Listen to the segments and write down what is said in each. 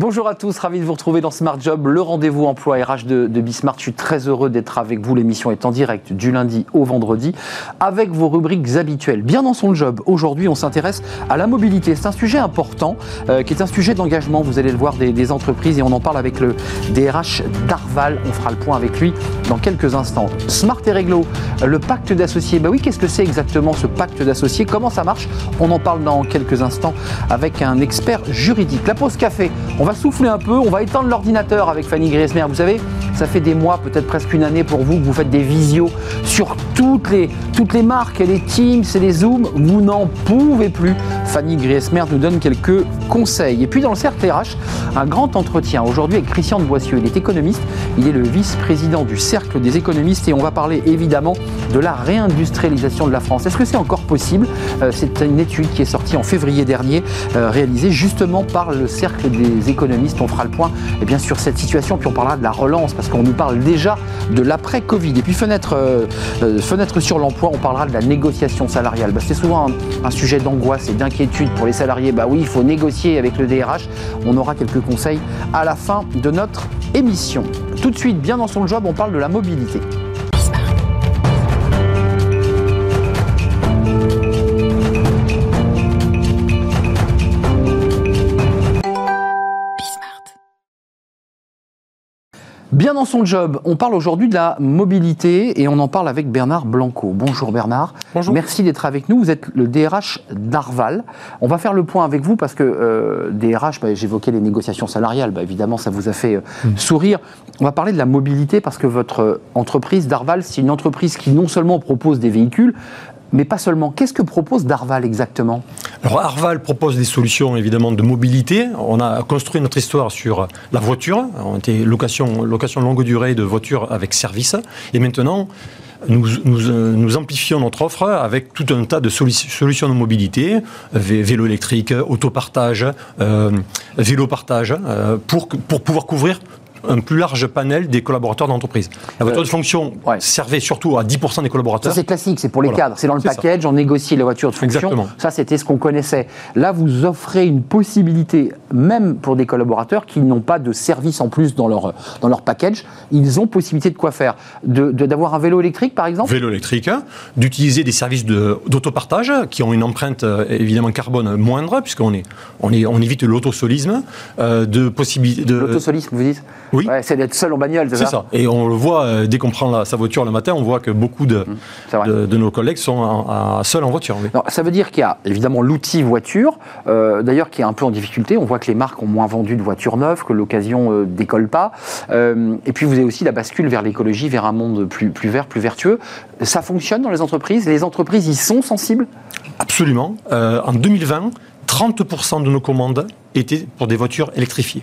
Bonjour à tous, ravi de vous retrouver dans Smart Job, le rendez-vous emploi RH de, de Bismart. Je suis très heureux d'être avec vous. L'émission est en direct du lundi au vendredi avec vos rubriques habituelles. Bien dans son job, aujourd'hui on s'intéresse à la mobilité. C'est un sujet important euh, qui est un sujet d'engagement, vous allez le voir, des, entreprises et on en parle avec le DRH d'Arval. On fera le point avec lui dans quelques instants. Smart et Réglo, le pacte d'associés. Bah oui, qu'est-ce que c'est exactement ce pacte d'associés? Comment ça marche? On en parle dans quelques instants avec un expert juridique. La pause café, on va souffler un peu, on va éteindre l'ordinateur avec Fanny Griesmer. Vous savez, ça fait des mois, peut-être presque une année pour vous que vous faites des visios sur toutes les, toutes les marques, les Teams et les Zooms. Vous n'en pouvez plus. Fanny Griesmer nous donne quelques conseils. Et puis dans le cercle RH, un grand entretien aujourd'hui avec Christian de Boissieu. Il est économiste, il est le vice-président du cercle des économistes et on va parler évidemment de la réindustrialisation de la France. Est-ce que c'est encore possible? Euh, C'est une étude qui est sortie en février dernier, euh, réalisée justement par le cercle des économistes. On fera le point et bien sur cette situation, puis on parlera de la relance parce qu'on nous parle déjà de l'après-Covid. Et puis fenêtre, euh, euh, sur l'emploi, on parlera de la négociation salariale. Bah, c'est souvent un, un sujet d'angoisse et d'inquiétude pour les salariés. Bah oui, il faut négocier avec le DRH. On aura quelques conseils à la fin de notre émission. Tout de suite, bien dans son job, on parle de la mobilité. Bien dans son job, on parle aujourd'hui de la mobilité et on en parle avec Bernard Blanco. Bonjour Bernard. Bonjour. Merci d'être avec nous. Vous êtes le DRH d'Arval. On va faire le point avec vous parce que euh, DRH, bah, j'évoquais les négociations salariales, bah, évidemment ça vous a fait euh, mmh. sourire. On va parler de la mobilité parce que votre entreprise d'Arval, c'est une entreprise qui non seulement propose des véhicules, mais pas seulement. Qu'est-ce que propose Darval exactement? Alors Arval propose des solutions évidemment de mobilité. On a construit notre histoire sur la voiture. On était location, location longue durée de voitures avec service. Et maintenant, nous, nous, amplifions notre offre avec tout un tas de solutions de mobilité, vélo électrique, autopartage, euh, vélo partage, euh, pour, pour pouvoir couvrir un plus large panel des collaborateurs d'entreprise. La voiture euh, de fonction ouais. servait surtout à 10% des collaborateurs. Ça, c'est classique, c'est pour les voilà. cadres. C'est dans le package, ça. on négocie la voiture de fonction. Exactement. Ça, c'était ce qu'on connaissait. Là, vous offrez une possibilité, même pour des collaborateurs qui n'ont pas de service en plus dans leur, dans leur package, ils ont possibilité de quoi faire? D'avoir de, de, un vélo électrique, par exemple? Vélo électrique, hein, d'utiliser des services d'autopartage qui ont une empreinte euh, évidemment carbone moindre, puisqu'on est, on est, on évite l'autosolisme, euh, de de... L'autosolisme, vous dites? Oui. Ouais, c'est d'être seul en bagnole, c'est ça C'est ça. Et on le voit, euh, dès qu'on prend la, sa voiture le matin, on voit que beaucoup de, mmh, de, de, nos collègues sont en, en, seuls en voiture. Oui. Non, ça veut dire qu'il y a évidemment l'outil voiture, euh, d'ailleurs qui est un peu en difficulté. On voit que les marques ont moins vendu de voitures neuves, que l'occasion euh, décolle pas. Euh, et puis vous avez aussi la bascule vers l'écologie, vers un monde plus, plus vert, plus vertueux. Ça fonctionne dans les entreprises? Les entreprises y sont sensibles? Absolument. En 2020, 30% de nos commandes étaient pour des voitures électrifiées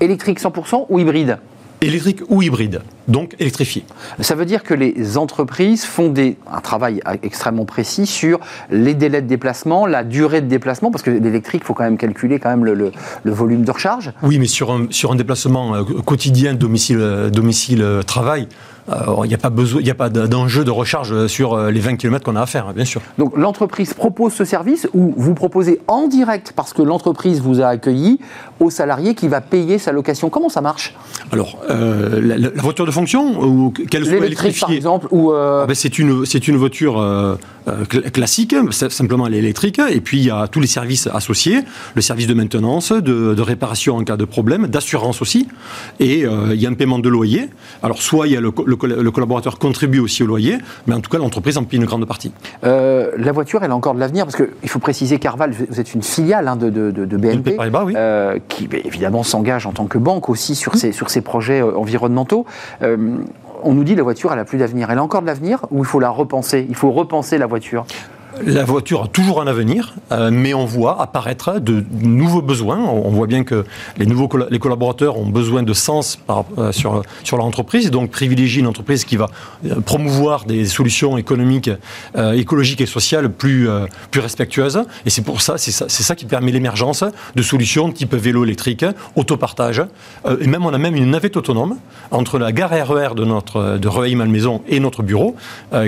électrique 100% ou hybride Électrique ou hybride, donc électrifié. Ça veut dire que les entreprises font des, un travail extrêmement précis sur les délais de déplacement, la durée de déplacement, parce que l'électrique, il faut quand même calculer quand même le, le, le, volume de recharge. Oui, mais sur un, sur un déplacement euh, quotidien domicile, domicile travail, il euh, n'y a pas besoin, il n'y a pas d'enjeu de recharge sur euh, les 20 km qu'on a à faire, hein, bien sûr. Donc l'entreprise propose ce service ou vous proposez en direct parce que l'entreprise vous a accueilli au salarié qui va payer sa location? Comment ça marche? Alors euh, la, la, voiture de fonction ou qu'elle soit électrifiée par exemple ou euh... ah ben c'est une c'est une voiture euh, classique, simplement elle est électrique et puis il y a tous les services associés, le service de maintenance, de, de réparation en cas de problème, d'assurance aussi et il y a un paiement de loyer. Alors soit il y a le, le le collaborateur contribue aussi au loyer, mais en tout cas, l'entreprise en paye une grande partie. Euh, la voiture, elle a encore de l'avenir, parce qu'il faut préciser qu'Arval, vous êtes une filiale hein, de, de, de, BNP, Paribas, oui. euh, qui évidemment s'engage en tant que banque aussi sur, mmh. ces, sur ces projets euh, environnementaux. Euh, on nous dit la voiture, elle n'a plus d'avenir. Elle a encore de l'avenir ou il faut la repenser? Il faut repenser la voiture? La voiture a toujours un avenir, euh, mais on voit apparaître de nouveaux besoins. On voit bien que les nouveaux les collaborateurs ont besoin de sens euh, sur, sur leur entreprise, donc privilégier une entreprise qui va euh, promouvoir des solutions économiques, écologiques et sociales plus, plus respectueuses. Et c'est pour ça, c'est ça, ça, qui permet l'émergence de solutions type vélo électrique, autopartage. Et même, on a même une navette autonome entre la gare RER de notre de Rueil-Malmaison et notre bureau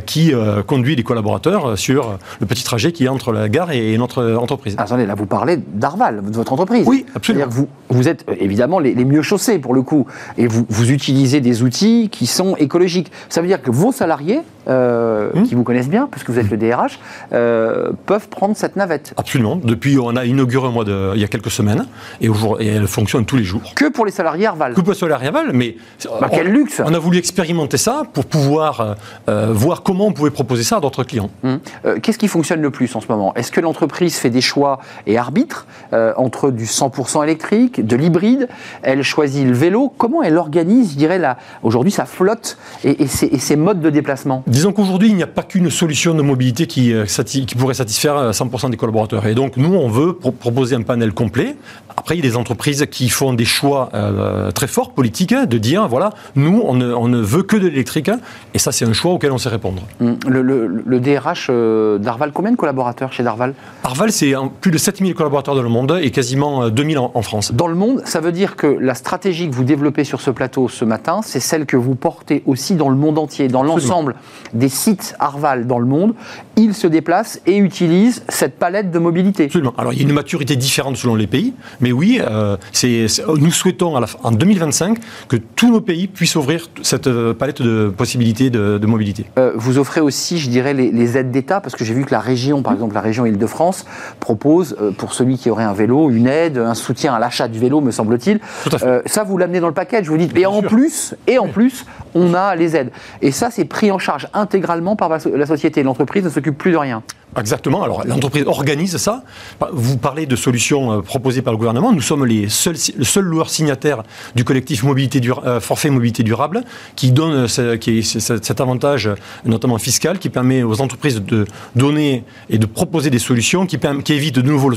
qui conduit les collaborateurs sur le petit trajet qui est entre la gare et notre entreprise. attendez, là vous parlez d'Arval, de votre entreprise. Oui, absolument. Vous, vous êtes euh, évidemment les, mieux chaussés pour le coup, et vous, vous utilisez des outils qui sont écologiques. Ça veut dire que vos salariés, euh, hmm. qui vous connaissent bien, puisque vous êtes le DRH, euh, peuvent prendre cette navette. Absolument. Depuis, on a inauguré un mois de, il y a quelques semaines, et, et elle fonctionne tous les jours. Que pour les salariés Arval Que pour les salariés Arval, mais. Bah, quel luxe On a voulu expérimenter ça pour pouvoir euh, voir comment on pouvait proposer ça à d'autres clients. Hmm. Qu'est-ce qui fonctionne le plus en ce moment? Est-ce que l'entreprise fait des choix et arbitre entre du 100% électrique, de l'hybride? Elle choisit le vélo Comment elle organise, je dirais, aujourd'hui sa flotte et, et ses modes de déplacement? Disons qu'aujourd'hui, il n'y a pas qu'une solution de mobilité qui, euh, qui, pourrait satisfaire 100% euh, des collaborateurs. Et donc, nous, on veut proposer un panel complet. Après, il y a des entreprises qui font des choix euh, très forts politiques de dire, voilà, nous, on ne, veut que de l'électrique. Et ça, c'est un choix auquel on sait répondre. Hum, le, DRH d'Arval, combien de collaborateurs chez Darval? Arval, c'est plus de 7000 collaborateurs dans le monde et quasiment 2000 en, en France. Dans le monde, ça veut dire que la stratégie que vous développez sur ce plateau ce matin, c'est celle que vous portez aussi dans le monde entier, dans l'ensemble des sites Arval dans le monde, ils se déplacent et utilisent cette palette de mobilité. Absolument. Alors il y a une maturité différente selon les pays, mais oui, euh, c'est, nous souhaitons à la, en 2025 que tous nos pays puissent ouvrir cette euh, palette de possibilités de, mobilité. Euh, vous offrez aussi, je dirais, les, aides d'État, parce que j'ai vu que la région, par exemple la région Île-de-France, propose pour celui qui aurait un vélo une aide, un soutien à l'achat du vélo, me semble-t-il. ça, vous l'amenez dans le package, vous dites, et en plus, et en plus, on a les aides. Et ça, c'est pris en charge intégralement par la société. L'entreprise ne s'occupe plus de rien. Exactement. Alors l'entreprise organise ça. Vous parlez de solutions euh, proposées par le gouvernement. Nous sommes les seuls, le seul loueur signataire du collectif mobilité euh, forfait mobilité durable, qui donne euh, qui cet avantage, notamment fiscal, qui permet aux entreprises de donner et de proposer des solutions qui, qui évitent de nouveau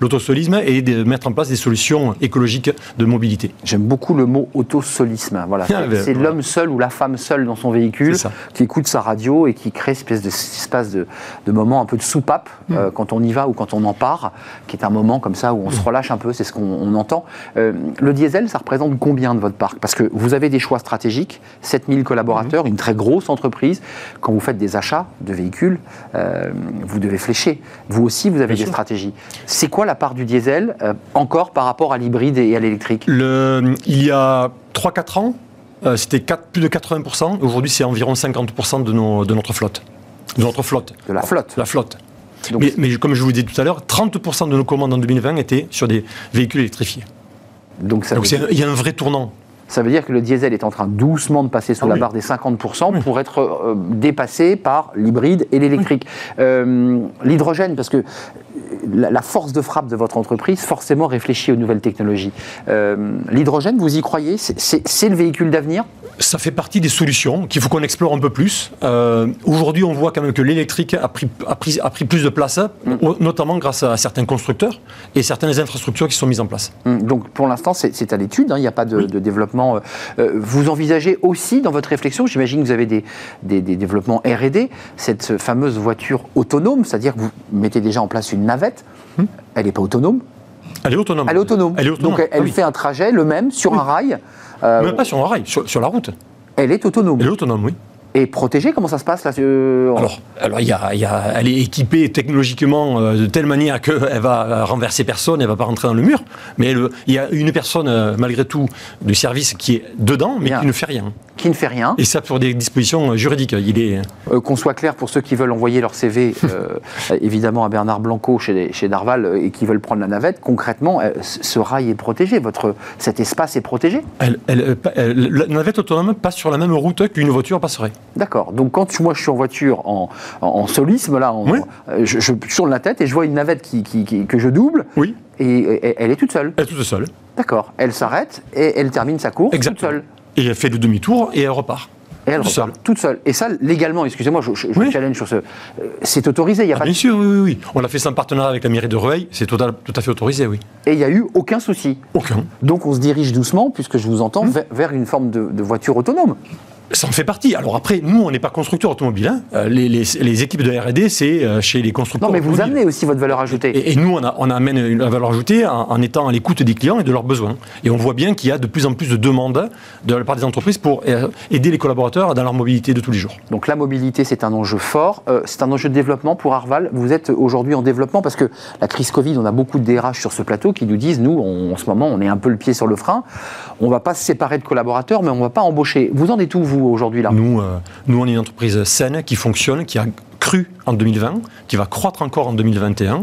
l'autosolisme et de mettre en place des solutions écologiques de mobilité. J'aime beaucoup le mot autosolisme. Voilà, ah, ben, c'est l'homme seul ou la femme seule dans son véhicule qui écoute sa radio et qui crée espèce de espace de, de moment un peu de soupape mm. euh, quand on y va ou quand on en part, qui est un moment comme ça où on se mm. relâche un peu, c'est ce qu'on entend. Euh, le diesel, ça représente combien de votre parc? Parce que vous avez des choix stratégiques, 7000 collaborateurs, mm. une très grosse entreprise. Quand vous faites des achats de véhicules, euh, vous devez flécher. Vous aussi, vous avez des stratégies. C'est quoi la part du diesel encore par rapport à l'hybride et à l'électrique? Il y a 3-4 ans, c'était plus de 80%. Aujourd'hui, c'est environ 50% de, nos, de notre flotte. De notre flotte. De la flotte. La flotte. mais, comme je vous l'ai dit tout à l'heure, 30% de nos commandes en 2020 étaient sur des véhicules électrifiés. Donc, il y a un vrai tournant. Ça veut dire que le diesel est en train doucement de passer sous ah la barre des 50% pour être euh, dépassé par l'hybride et l'électrique. Euh, l'hydrogène, parce que la, force de frappe de votre entreprise forcément réfléchit aux nouvelles technologies. Euh, l'hydrogène, vous y croyez? C'est le véhicule d'avenir? Ça fait partie des solutions qu'il faut qu'on explore un peu plus. Euh, aujourd'hui, on voit quand même que l'électrique a pris, a, pris, a pris plus de place, mm. notamment grâce à certains constructeurs et certaines infrastructures qui sont mises en place. Mm. Donc pour l'instant, c'est à l'étude, hein. il n'y a pas de, développement. Euh, euh, vous envisagez aussi dans votre réflexion, j'imagine que vous avez des, des, développements RD, cette fameuse voiture autonome, c'est-à-dire que vous mettez déjà en place une navette, mm. elle n'est pas autonome elle est autonome. Elle est autonome. Donc elle, fait un trajet le même sur un rail. Euh, Même pas sur un rail, sur, la route. Elle est autonome. Elle est autonome, oui. Et protégée, comment ça se passe là Alors, alors y a, y a, elle est équipée technologiquement euh, de telle manière qu'elle va renverser personne, elle va pas rentrer dans le mur. Mais il y a une personne, euh, malgré tout, du service qui est dedans, mais qui ne fait rien qui ne fait rien. Et ça pour des dispositions juridiques. Il est euh, qu'on soit clair pour ceux qui veulent envoyer leur CV, euh, évidemment à Bernard Blanco chez, chez Darval euh, et qui veulent prendre la navette. Concrètement, ce rail est protégé. Votre cet espace est protégé. la navette autonome passe sur la même route qu'une voiture passerait. D'accord. Donc quand moi je suis en voiture en, en, solisme là, je, je, tourne la tête et je vois une navette qui, que je double. Oui. Et, elle est toute seule. Elle est toute seule. D'accord. Elle s'arrête et elle termine sa course toute seule. Et elle fait le demi-tour et elle repart. Et elle repart toute seule. Et ça, légalement, excusez-moi, je, je challenge sur ce. Euh, c'est autorisé, il y a ah, pas Bien sûr, oui, oui, oui. On l'a fait sans partenariat avec la mairie de Rueil, c'est tout à fait autorisé, oui. Et il n'y a eu aucun souci Aucun. Donc on se dirige doucement, puisque je vous entends, hum. vers, une forme de, voiture autonome. Ça en fait partie. Alors après, nous, on n'est pas constructeur automobile. Hein. Euh, les, les, équipes de R&D, c'est euh, chez les constructeurs. Non, mais vous amenez aussi votre valeur ajoutée. Et, nous, on, on, amène une valeur ajoutée en, étant à l'écoute des clients et de leurs besoins. Et on voit bien qu'il y a de plus en plus de demandes de la part des entreprises pour euh, aider les collaborateurs dans leur mobilité de tous les jours. Donc la mobilité, c'est un enjeu fort. c'est un enjeu de développement pour Arval. Vous êtes aujourd'hui en développement parce que la crise Covid, on a beaucoup de DRH sur ce plateau qui nous disent, nous, en ce moment, on est un peu le pied sur le frein. On ne va pas se séparer de collaborateurs, mais on ne va pas embaucher. Vous en êtes où, vous, aujourd'hui, là nous, euh, nous, on est une entreprise saine qui fonctionne, qui a cru en 2020, qui va croître encore en 2021.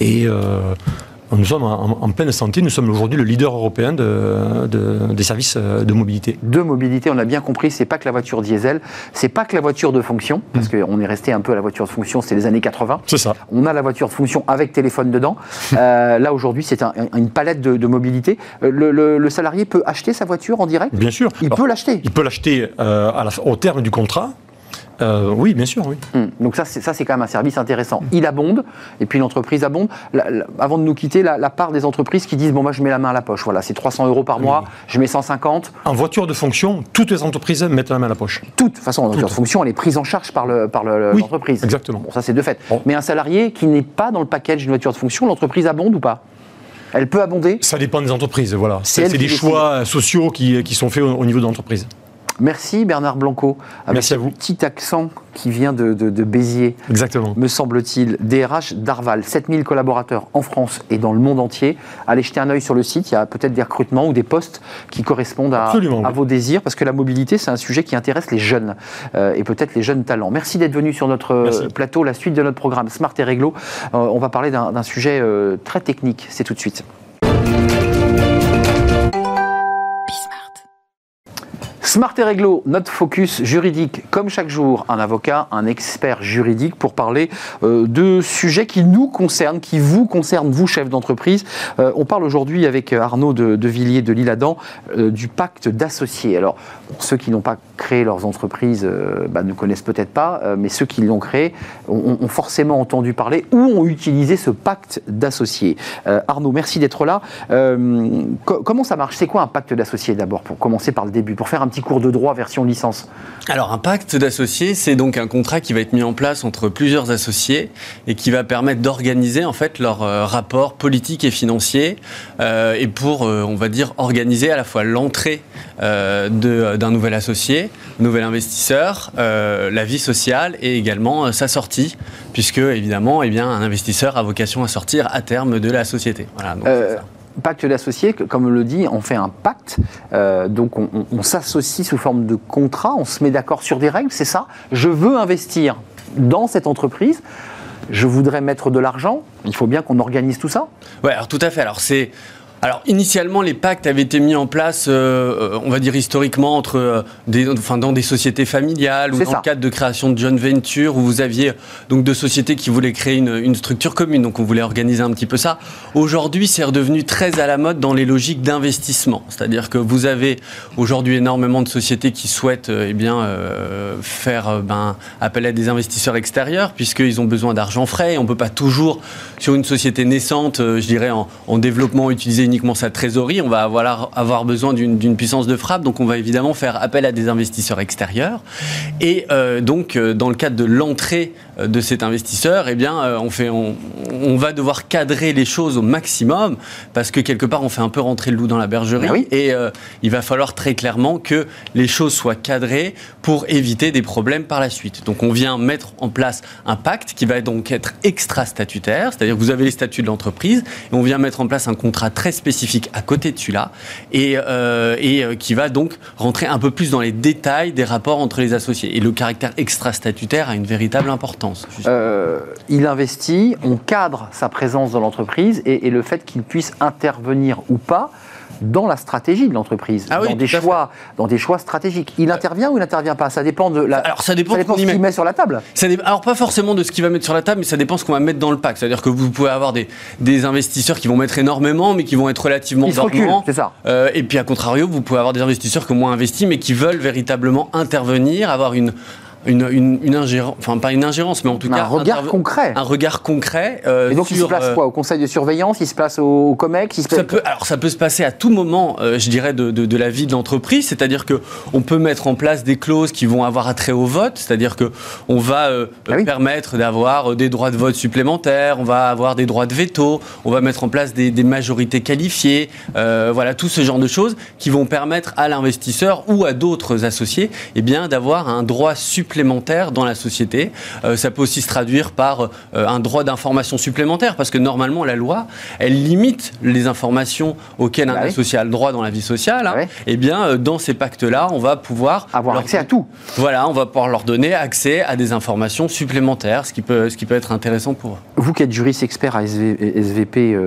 Et nous sommes en, pleine santé, nous sommes aujourd'hui le leader européen des services euh, de mobilité. De mobilité, on a bien compris, c'est pas que la voiture diesel, c'est pas que la voiture de fonction, parce mmh. qu'on est resté un peu à la voiture de fonction, c'est les années 80. C'est ça. On a la voiture de fonction avec téléphone dedans. là aujourd'hui, c'est une palette de, mobilité. Le, salarié peut acheter sa voiture en direct? Bien sûr. Il peut l'acheter. Il peut l'acheter au terme du contrat. Euh, oui, bien sûr, oui. Hum. Donc ça, c'est quand même un service intéressant. Il abonde, et puis l'entreprise abonde. avant de nous quitter, la, part des entreprises qui disent, bon, moi, je mets la main à la poche. Voilà, c'est 300 euros par mois, je mets 150. En voiture de fonction, toutes les entreprises mettent la main à la poche. Toutes. De toute façon, en voiture de fonction, elle est prise en charge par l'entreprise. Le, exactement. Bon, ça, c'est de fait. Mais un salarié qui n'est pas dans le package d'une voiture de fonction, l'entreprise abonde ou pas? Elle peut abonder? Ça dépend des entreprises, voilà. C'est des choix sociaux qui, sont faits au niveau de l'entreprise. Merci Bernard Blanco. Avec Merci à vous. Petit accent qui vient de, Béziers. Exactement. Me semble-t-il. DRH d'Arval, 7000 collaborateurs en France et dans le monde entier. Allez jeter un œil sur le site, il y a peut-être des recrutements ou des postes qui correspondent à, vos désirs, parce que la mobilité, c'est un sujet qui intéresse les jeunes euh, et peut-être les jeunes talents. Merci d'être venu sur notre plateau. La suite de notre programme Smart et Réglo, euh, on va parler d'un sujet euh, très technique. C'est tout de suite. Smart et Réglo, notre focus juridique, comme chaque jour, un avocat, un expert juridique pour parler euh, de sujets qui nous concernent, qui vous concernent, vous, chef d'entreprise. Euh, on parle aujourd'hui avec Arnaud de, Villiers de l'Île-Adam euh, du pacte d'associés. Alors, ceux qui n'ont pas créé leurs entreprises bah, ne connaissent peut-être pas, mais ceux qui l'ont créé ont, forcément entendu parler ou ont utilisé ce pacte d'associés. Arnaud, merci d'être là. comment ça marche? C'est quoi un pacte d'associés d'abord, pour commencer par le début, pour faire un petit cours de droit version licence? Alors un pacte d'associés, c'est donc un contrat qui va être mis en place entre plusieurs associés et qui va permettre d'organiser en fait leur euh, rapport politique et financier euh, et pour, euh, on va dire, organiser à la fois l'entrée d'un nouvel associé, nouvel investisseur, la vie sociale et également sa sortie, puisque évidemment, eh bien, un investisseur a vocation à sortir à terme de la société. Voilà, donc pacte d'associés, comme on le dit, on fait un pacte, euh, donc on, s'associe sous forme de contrat, on se met d'accord sur des règles, c'est ça Je veux investir dans cette entreprise, je voudrais mettre de l'argent, il faut bien qu'on organise tout ça Oui, alors tout à fait. Alors c'est alors initialement, les pactes avaient été mis en place, euh, euh, on va dire historiquement, entre euh, des, enfin, dans des sociétés familiales ou dans le cadre de création de joint venture où vous aviez donc deux sociétés qui voulaient créer une, une structure commune. Donc on voulait organiser un petit peu ça. Aujourd'hui, c'est redevenu très à la mode dans les logiques d'investissement. C'est-à-dire que vous avez aujourd'hui énormément de sociétés qui souhaitent eh bien faire ben, appel à des investisseurs extérieurs puisqu'ils ont besoin d'argent frais. On peut pas toujours sur une société naissante, je dirais en, en développement, utiliser une uniquement sa trésorerie, on va avoir, besoin d'une puissance de frappe, donc on va évidemment faire appel à des investisseurs extérieurs. Et euh, donc, euh, dans le cadre de l'entrée de cet investisseur, eh bien, on, fait, on, va devoir cadrer les choses au maximum, parce que quelque part, on fait un peu rentrer le loup dans la bergerie, ben et il va falloir très clairement que les choses soient cadrées pour éviter des problèmes par la suite. Donc, on vient mettre en place un pacte qui va donc être extra-statutaire, c'est-à-dire que vous avez les statuts de l'entreprise, et on vient mettre en place un contrat très spécifique à côté de celui-là et, euh, et euh, qui va donc rentrer un peu plus dans les détails des rapports entre les associés. Et le caractère extra-statutaire a une véritable importance. Euh, il investit, on cadre sa présence dans l'entreprise et, et le fait qu'il puisse intervenir ou pas dans la stratégie de l'entreprise, ah dans, des choix, dans des choix stratégiques. Il intervient ou il n'intervient pas? Ça dépend de la. Alors ça dépend, de ce qu'il met sur la table. Ça Alors pas forcément de ce qu'il va mettre sur la table, mais ça dépend de ce qu'on va mettre dans le pack. C'est-à-dire que vous pouvez avoir des, des investisseurs qui vont mettre énormément, mais qui vont être relativement dormants. c'est ça. Euh, et puis à contrario, vous pouvez avoir des investisseurs qui ont moins investi, mais qui veulent véritablement intervenir, avoir une une, une, ingérence, enfin pas une ingérence, mais en tout cas un regard concret. Un regard concret. Euh, et donc il se place quoi Au conseil de surveillance Il se place au, COMEX ça peut, Alors ça peut se passer à tout moment, euh, je dirais, de, de, la vie de l'entreprise. C'est-à-dire que on peut mettre en place des clauses qui vont avoir attrait au vote. C'est-à-dire que on va euh, ah permettre d'avoir des droits de vote supplémentaires, on va avoir des droits de veto, on va mettre en place des, des majorités qualifiées. voilà, tout ce genre de choses qui vont permettre à l'investisseur ou à d'autres associés, eh bien, d'avoir un droit supplémentaire supplémentaire dans la société. Euh, ça peut aussi se traduire par euh, un droit d'information supplémentaire, parce que normalement, la loi, elle limite les informations auxquelles un bah associé a le droit dans la vie sociale. Hein. Et eh bien, euh, dans ces pactes-là, on va pouvoir... Avoir accès à tout. Voilà, on va pouvoir leur donner accès à des informations supplémentaires, ce qui peut, ce qui peut être intéressant pour eux. Vous qui êtes juriste expert à SVP,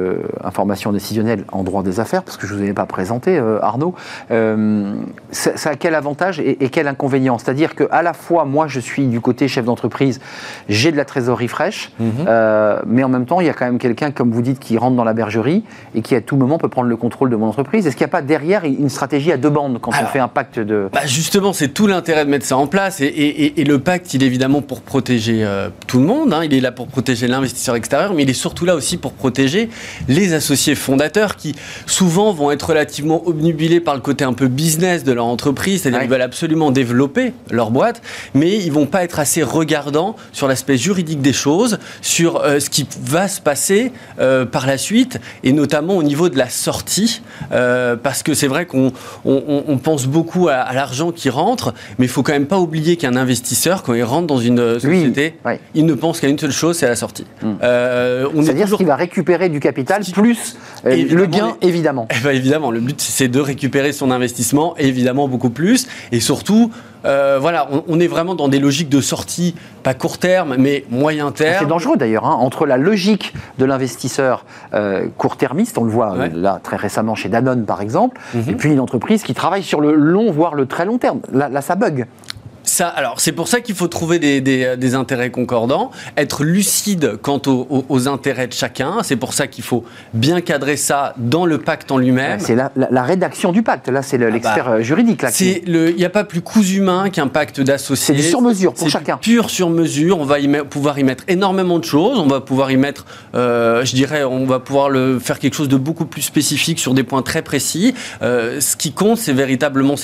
information décisionnelle en droit des affaires, parce que je ne vous ai pas présenté, Arnaud, ça, a quel avantage et, et quel inconvénient? C'est-à-dire qu'à la fois, moi, je suis du côté chef d'entreprise, j'ai de la trésorerie fraîche, mhm. euh, mais en même temps, il y a quand même quelqu'un, comme vous dites, qui rentre dans la bergerie et qui à tout moment peut prendre le contrôle de mon entreprise. Est-ce qu'il n'y a pas derrière une stratégie à deux bandes quand on fait un pacte de... Bah justement, c'est tout l'intérêt de mettre ça en place. Et, le pacte, il est évidemment pour protéger euh, tout le monde. Hein. Il est là pour protéger l'investisseur extérieur, mais il est surtout là aussi pour protéger les associés fondateurs qui souvent vont être relativement obnubilés par le côté un peu business de leur entreprise, c'est-à-dire qu'ils veulent absolument développer leur boîte, mais mais ils vont pas être assez regardants sur l'aspect juridique des choses, sur euh, ce qui va se passer euh, par la suite, et notamment au niveau de la sortie, euh, parce que c'est vrai qu'on on, pense beaucoup à, l'argent qui rentre, mais il faut quand même pas oublier qu'un investisseur, quand il rentre dans une société, il ne pense qu'à une seule chose, c'est la sortie. Hmm. C'est-à-dire qu'il va récupérer du capital plus le gain, évidemment. Eh ben, évidemment, le but c'est de récupérer son investissement, évidemment beaucoup plus, et surtout voilà, on, est vraiment dans des logiques de sortie, pas court terme, mais moyen terme. C'est dangereux d'ailleurs, hein, entre la logique de l'investisseur euh, court-termiste, on le voit là très récemment chez Danone par exemple, mhm. et puis une entreprise qui travaille sur le long, voire le très long terme. là ça bug alors c'est pour ça qu'il faut trouver des, intérêts concordants, être lucide quant aux, intérêts de chacun. C'est pour ça qu'il faut bien cadrer ça dans le pacte en lui-même. C'est la, rédaction du pacte. Là, c'est ah l'expert bah, juridique. Il n'y a pas plus cousu humain qu'un pacte d'associés. C'est du sur-mesure pour chacun. Pur sur-mesure. On va y pouvoir y mettre énormément de choses. On va pouvoir y mettre, euh, je dirais, on va pouvoir le faire quelque chose de beaucoup plus spécifique sur des points très précis. Euh, ce qui compte, c'est véritablement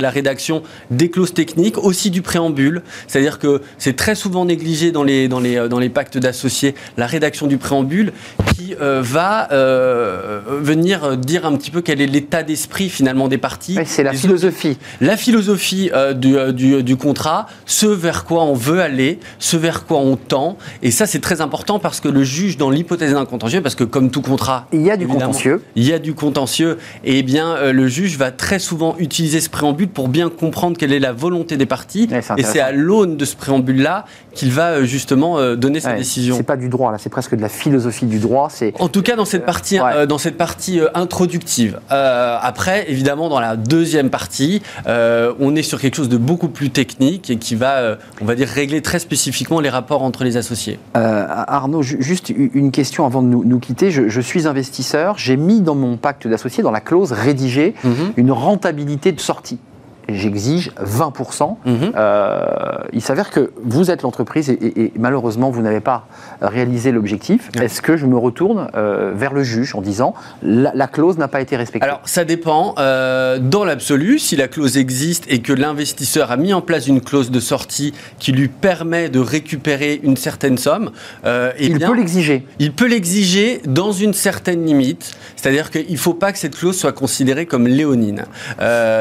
la rédaction des clauses techniques, aussi du préambule, c'est-à-dire que c'est très souvent négligé dans les, dans les, dans les pactes d'associés, la rédaction du préambule qui euh, va euh, venir dire un petit peu quel est l'état d'esprit finalement des parties. c'est la philosophie. La philosophie euh, du, du, du, contrat, ce vers quoi on veut aller, ce vers quoi on tend. Et ça, c'est très important parce que le juge, dans l'hypothèse d'un contentieux, parce que comme tout contrat, il y a du contentieux. Il y a du contentieux. Et eh bien, le juge va très souvent utiliser ce préambule pour bien comprendre quelle est la volonté des et c'est à l'aune de ce préambule-là qu'il va euh, justement euh, donner sa décision. C'est pas du droit, là, c'est presque de la philosophie du droit. En tout cas, dans cette partie, euh, dans cette partie introductive. après, évidemment, dans la deuxième partie, on est sur quelque chose de beaucoup plus technique et qui va, on va dire, régler très spécifiquement les rapports entre les associés. Arnaud, juste une question avant de nous, quitter. Je, suis investisseur, j'ai mis dans mon pacte d'associés, dans la clause rédigée, mhm. une rentabilité de sortie j'exige 20%. Mhm. Euh, il s'avère que vous êtes l'entreprise et, malheureusement vous n'avez pas réalisé l'objectif. Est-ce que je me retourne euh, vers le juge en disant la, clause n'a pas été respectée? Alors ça dépend. Euh, dans l'absolu, si la clause existe et que l'investisseur a mis en place une clause de sortie qui lui permet de récupérer une certaine somme, eh il peut l'exiger. Il peut l'exiger dans une certaine limite. C'est-à-dire qu'il ne faut pas que cette clause soit considérée comme léonine.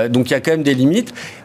donc il y a quand même des limites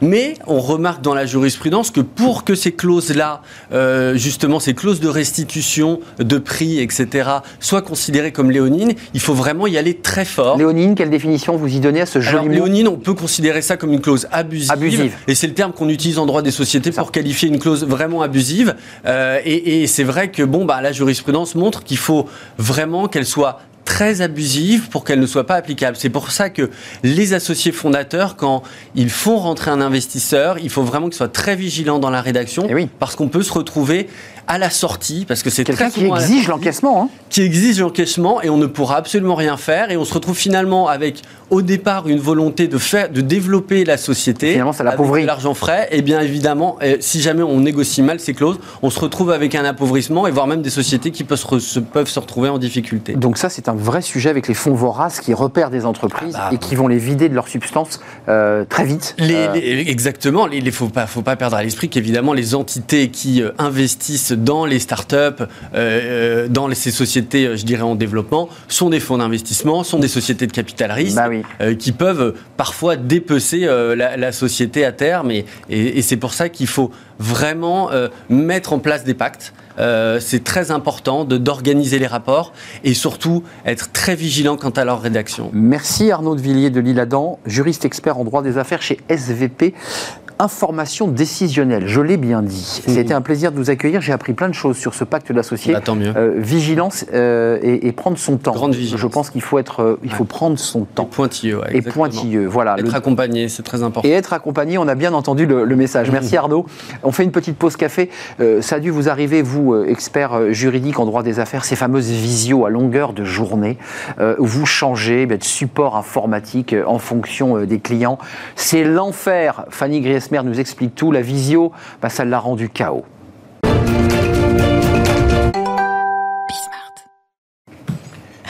mais on remarque dans la jurisprudence que pour que ces clauses-là, euh, justement ces clauses de restitution de prix, etc., soient considérées comme léonines, il faut vraiment y aller très fort. Léonine, quelle définition vous y donnez à ce joli Alors, Léonine, on peut considérer ça comme une clause abusive. abusive. Et c'est le terme qu'on utilise en droit des sociétés pour qualifier une clause vraiment abusive. Euh, et, et c'est vrai que bon, bah, la jurisprudence montre qu'il faut vraiment qu'elle soit très abusive pour qu'elle ne soit pas applicable. C'est pour ça que les associés fondateurs, quand ils font rentrer un investisseur, il faut vraiment qu'ils soient très vigilants dans la rédaction, eh oui. parce qu'on peut se retrouver à la sortie, parce que c'est quelqu'un qui exige l'encaissement. Hein. Qui exige l'encaissement et on ne pourra absolument rien faire et on se retrouve finalement avec au départ une volonté de faire, de développer la société. Finalement, ça l'appauvrit. L'argent frais, et bien évidemment, si jamais on négocie mal ces clauses, on se retrouve avec un appauvrissement et voire même des sociétés qui peuvent se, peuvent se retrouver en difficulté. Donc ça, c'est un vrai sujet avec les fonds voraces qui repèrent des entreprises ah bah. et qui vont les vider de leur substance euh, très vite. Euh. exactement. Il ne faut pas, faut pas perdre à l'esprit qu'évidemment, les entités qui euh, investissent dans les startups, euh, dans ces sociétés, je dirais, en développement, sont des fonds d'investissement, sont des sociétés de capital risque, bah oui. qui peuvent parfois dépecer la, société à terme. Et, et c'est pour ça qu'il faut vraiment mettre en place des pactes. Euh, c'est très important d'organiser les rapports et surtout être très vigilant quant à leur rédaction. Merci Arnaud de Villiers de Lille-Adam, juriste expert en droit des affaires chez SVP information décisionnelle, je l'ai bien dit. Mmh. C'était un plaisir de vous accueillir. J'ai appris plein de choses sur ce pacte d'associés. Bah. Euh, vigilance euh, et, prendre son temps. Grande vigilance. Je pense qu'il faut être, euh, il faut prendre son temps. Et pointilleux. et pointilleux, voilà. Être accompagné, c'est très important. Et être accompagné, on a bien entendu le, message. Mmh. Merci Arnaud. On fait une petite pause café. ça a dû vous arriver, vous, expert juridique en droit des affaires, ces fameuses visios à longueur de journée. vous changez de support informatique en fonction des clients. C'est l'enfer. Fanny Griesmer nous explique tout. La visio, bah, ça l'a rendu chaos.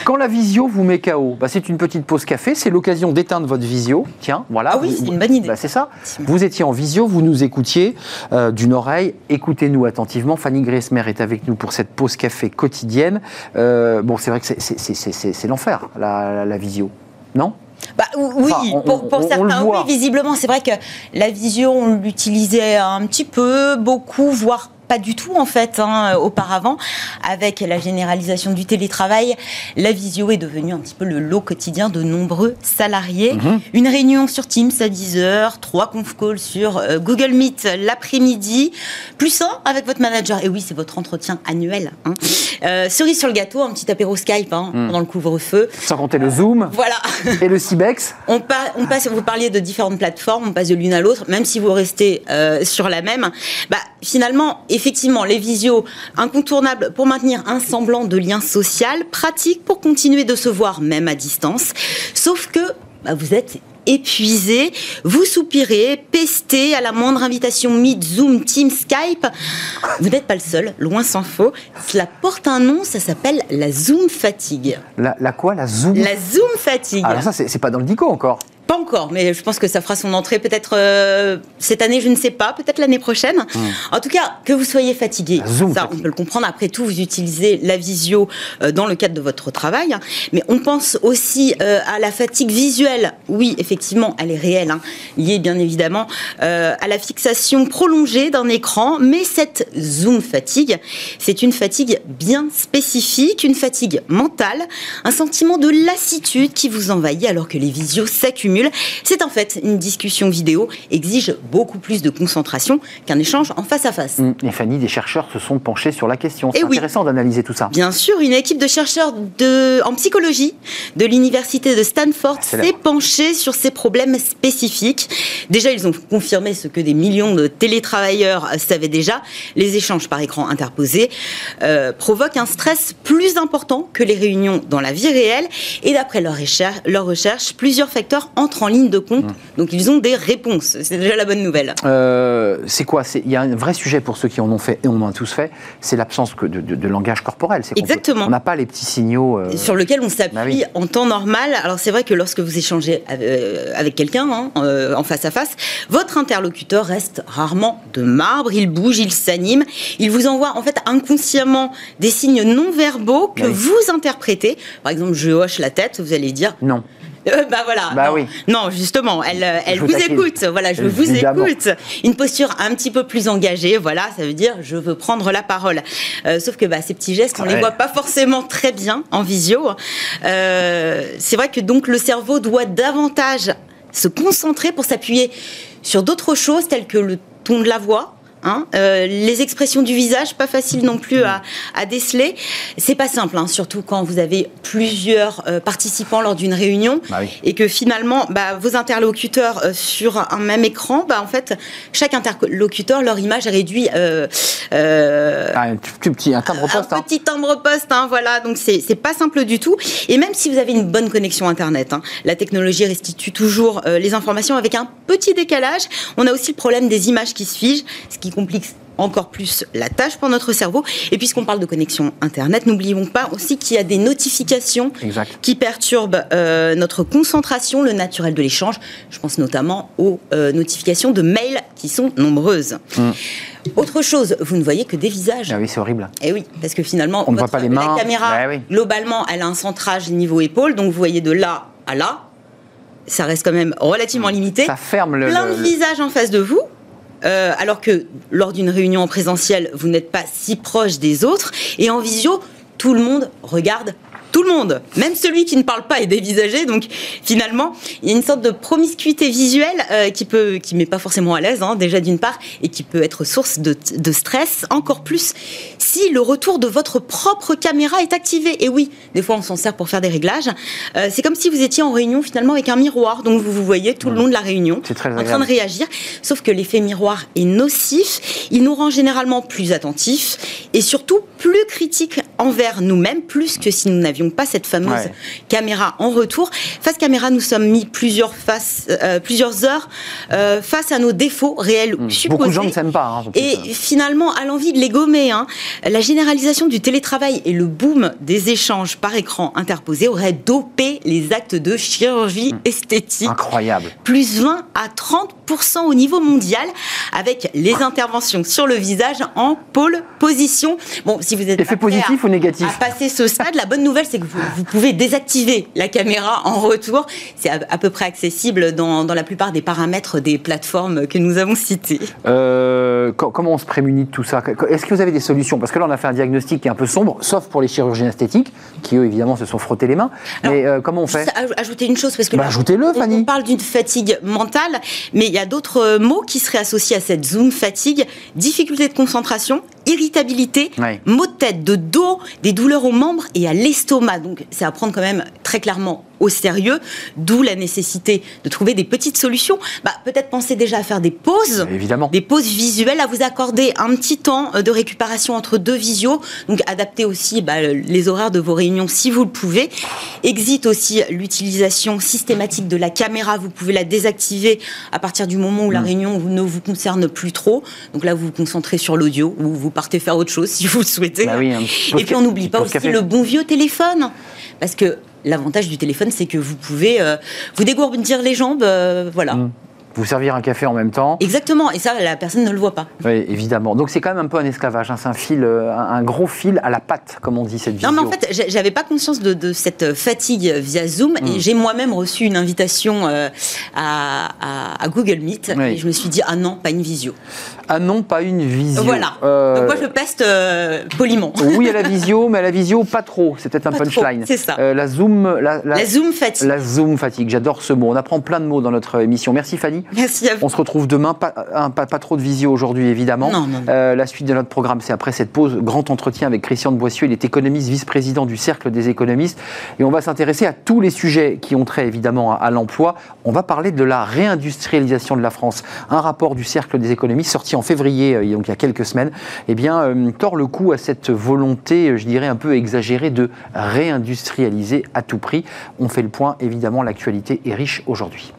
Quand la visio vous met KO, bah c'est une petite pause café, c'est l'occasion d'éteindre votre visio. Tiens, voilà. Ah oui, c'est une bonne idée. Bah, c'est ça. Vous étiez en visio, vous nous écoutiez euh, d'une oreille. Écoutez-nous attentivement. Fanny Gressmer est avec nous pour cette pause café quotidienne. Euh, bon, c'est vrai que c'est l'enfer, la visio. Non? Bah, oui, pour, certains, oui, visiblement. C'est vrai que la vision, on l'utilisait un petit peu, beaucoup, voire pas du tout en fait hein, auparavant. Avec la généralisation du télétravail, la visio est devenue un petit peu le lot quotidien de nombreux salariés. Mhm. Une réunion sur Teams à 10h, trois conf calls sur euh, Google Meet l'après-midi, plus un avec votre manager. Et oui, c'est votre entretien annuel. Hein. Euh, cerise sur le gâteau, un petit apéro Skype hein, mhm. pendant le couvre-feu. Sans compter le Zoom. Voilà. Et le Cibex. on, on passe, vous parliez de différentes plateformes, on passe de l'une à l'autre, même si vous restez euh, sur la même. Bah, finalement, effectivement, les visios incontournables pour maintenir un semblant de lien social, pratique pour continuer de se voir même à distance. Sauf que bah, vous êtes épuisé, vous soupirez, pestez à la moindre invitation Meet, Zoom, Team, Skype. Vous n'êtes pas le seul, loin s'en faut. Cela porte un nom, ça s'appelle la Zoom fatigue. La, la quoi La Zoom? La Zoom fatigue. Alors ça, c'est pas dans le dico encore. Pas encore, mais je pense que ça fera son entrée peut-être euh, cette année, je ne sais pas, peut-être l'année prochaine. Hmm. En tout cas, que vous soyez fatigué, ça on peut le comprendre. Après tout, vous utilisez la visio euh, dans le cadre de votre travail, mais on pense aussi euh, à la fatigue visuelle. Oui, effectivement, elle est réelle, hein, liée bien évidemment à la fixation prolongée d'un écran, mais cette zoom fatigue, c'est une fatigue bien spécifique, une fatigue mentale, un sentiment de lassitude qui vous envahit alors que les visios s'accumulent c'est en fait une discussion vidéo exige beaucoup plus de concentration qu'un échange en face à face. Mmh. Et Fanny, des chercheurs se sont penchés sur la question. C'est intéressant d'analyser tout ça. Bien sûr, une équipe de chercheurs de, en psychologie de l'université de Stanford s'est penchée sur ces problèmes spécifiques. Déjà, ils ont confirmé ce que des millions de télétravailleurs savaient déjà. Les échanges par écran interposé euh, provoquent un stress plus important que les réunions dans la vie réelle. Et d'après leur recherche, leur recherche, plusieurs facteurs en ligne de compte. Mmh. Donc ils ont des réponses. C'est déjà la bonne nouvelle. Euh, c'est quoi? Il y a un vrai sujet pour ceux qui en ont fait et on en a tous fait. C'est l'absence de, de, langage corporel. Exactement. on n'a pas les petits signaux. Euh, Sur lesquels on s'appuie bah en temps normal. Alors c'est vrai que lorsque vous échangez euh, avec quelqu'un hein, en face à face, votre interlocuteur reste rarement de marbre. Il bouge, il s'anime. Il vous envoie en fait inconsciemment des signes non verbaux que vous interprétez. Par exemple, je hoche la tête, vous allez dire non. Euh, bah voilà. Bah non, oui. non, justement, elle, euh, elle vous, écoute. Voilà, je vous écoute. Une posture un petit peu plus engagée. Voilà, ça veut dire je veux prendre la parole. Euh, sauf que bah, ces petits gestes, on ne les voit pas forcément très bien en visio. c'est vrai que donc le cerveau doit davantage se concentrer pour s'appuyer sur d'autres choses telles que le ton de la voix, Hein. Euh, les expressions du visage, pas facile non plus à, à déceler. C'est pas simple, hein, surtout quand vous avez plusieurs euh, participants lors d'une réunion bah et que finalement, bah, vos interlocuteurs euh, sur un même écran, bah, en fait, chaque interlocuteur, leur image est réduite. Ah, un petit un timbre poste. Un hein. petit timbre poste, hein, voilà. Donc c'est pas simple du tout. Et même si vous avez une bonne connexion internet, la technologie restitue toujours les informations avec un petit décalage. On a aussi le problème des images qui se figent, ce qui complique encore plus la tâche pour notre cerveau. Et puisqu'on parle de connexion Internet, n'oublions pas aussi qu'il y a des notifications qui perturbent euh, notre concentration, le naturel de l'échange. Je pense notamment aux euh, notifications de mails qui sont nombreuses. Mm. Autre chose, vous ne voyez que des visages. Ah oui, c'est horrible. Et eh oui, parce que finalement, on ne voit pas les mains. La caméra, bah globalement, elle a un centrage niveau épaule, donc vous voyez de là à là. Ça reste quand même relativement limité. Ça ferme le. Plein de visages en face de vous. Euh, alors que lors d'une réunion en présentiel, vous n'êtes pas si proche des autres, et en visio, tout le monde regarde tout le monde, même celui qui ne parle pas est dévisagé. Donc finalement, il y a une sorte de promiscuité visuelle euh, qui peut, qui met pas forcément à l'aise, hein, déjà d'une part, et qui peut être source de, stress encore plus si le retour de votre propre caméra est activé. Et oui, des fois on s'en sert pour faire des réglages. Euh, c'est comme si vous étiez en réunion finalement avec un miroir, donc vous vous voyez tout le long de la réunion en train de réagir. Sauf que l'effet miroir est nocif, il nous rend généralement plus attentifs et surtout plus critiques envers nous-mêmes, plus que si nous n'avions pas cette fameuse caméra en retour. Face caméra, nous sommes mis plusieurs, face, euh, plusieurs heures euh, face à nos défauts réels ou supposés. Beaucoup de gens ne s'aiment pas. Hein, et finalement, à l'envie de les gommer, hein, la généralisation du télétravail et le boom des échanges par écran interposé auraient dopé les actes de chirurgie hmm. esthétique. Incroyable. Plus 20 à 30% au niveau mondial, avec les interventions sur le visage en pôle position. Bon, si vous êtes Effet positif ou négatif à passer ce stade, la bonne nouvelle, c'est que vous, pouvez désactiver la caméra en retour. C'est à, peu près accessible dans, la plupart des paramètres des plateformes que nous avons citées. Euh, comment on se prémunit de tout ça? Est-ce que vous avez des solutions? Parce que là, on a fait un diagnostic qui est un peu sombre, sauf pour les chirurgiens esthétiques, qui eux, évidemment, se sont frottés les mains. mais euh, comment on fait? Ajouter une chose, parce que bah, ajoutez-le, Fanny. On parle d'une fatigue mentale, mais il y a d'autres euh, mots qui seraient associés à cette zoom fatigue difficulté de concentration, irritabilité, maux de tête, de dos, des douleurs aux membres et à l'estomac. Donc c'est à prendre quand même très clairement au sérieux, d'où la nécessité de trouver des petites solutions. Bah, peut-être penser déjà à faire des pauses, évidemment, des pauses visuelles, à vous accorder un petit temps euh, de récupération entre deux visios, donc adapter aussi bah, les horaires de vos réunions si vous le pouvez. Exit aussi l'utilisation systématique de la caméra, vous pouvez la désactiver à partir du moment où la mm. réunion ne vous concerne plus trop. Donc là, vous vous concentrez sur l'audio ou vous partez faire autre chose si vous le souhaitez. Bah oui, Et puis on n'oublie pas aussi le bon vieux téléphone, parce que L'avantage du téléphone, c'est que vous pouvez euh, vous dégourdir les jambes, euh, voilà. Mm vous servir un café en même temps. Exactement, et ça, la personne ne le voit pas. Oui, évidemment. Donc c'est quand même un peu un esclavage, hein. c'est un fil, euh, un gros fil à la patte, comme on dit cette vidéo. Non, mais en fait, j'avais pas conscience de, cette fatigue via Zoom, et mm. j'ai moi-même reçu une invitation euh, à, Google Meet, et je me suis dit, ah non, pas une visio. Ah non, pas une visio. Voilà. Euh, Donc moi, je peste poliment. Oui, à la visio, mais à la visio, pas trop. C'est peut-être un punchline. C'est ça. la Zoom... La, la, Zoom fatigue. La Zoom fatigue, j'adore ce mot. On apprend plein de mots dans notre émission. Merci Fanny. Merci à vous. On se retrouve demain. Pas, pas, trop de visio aujourd'hui, évidemment. Euh, la suite de notre programme, c'est après cette pause. Grand entretien avec Christian de Boissieu. Il est économiste, vice-président du Cercle des économistes. Et on va s'intéresser à tous les sujets qui ont trait, évidemment, à, l'emploi. On va parler de la réindustrialisation de la France. Un rapport du Cercle des économistes, sorti en février, euh, donc il y a quelques semaines, eh bien, euh, tord le coup à cette volonté, je dirais, un peu exagérée de réindustrialiser à tout prix. On fait le point, évidemment, l'actualité est riche aujourd'hui.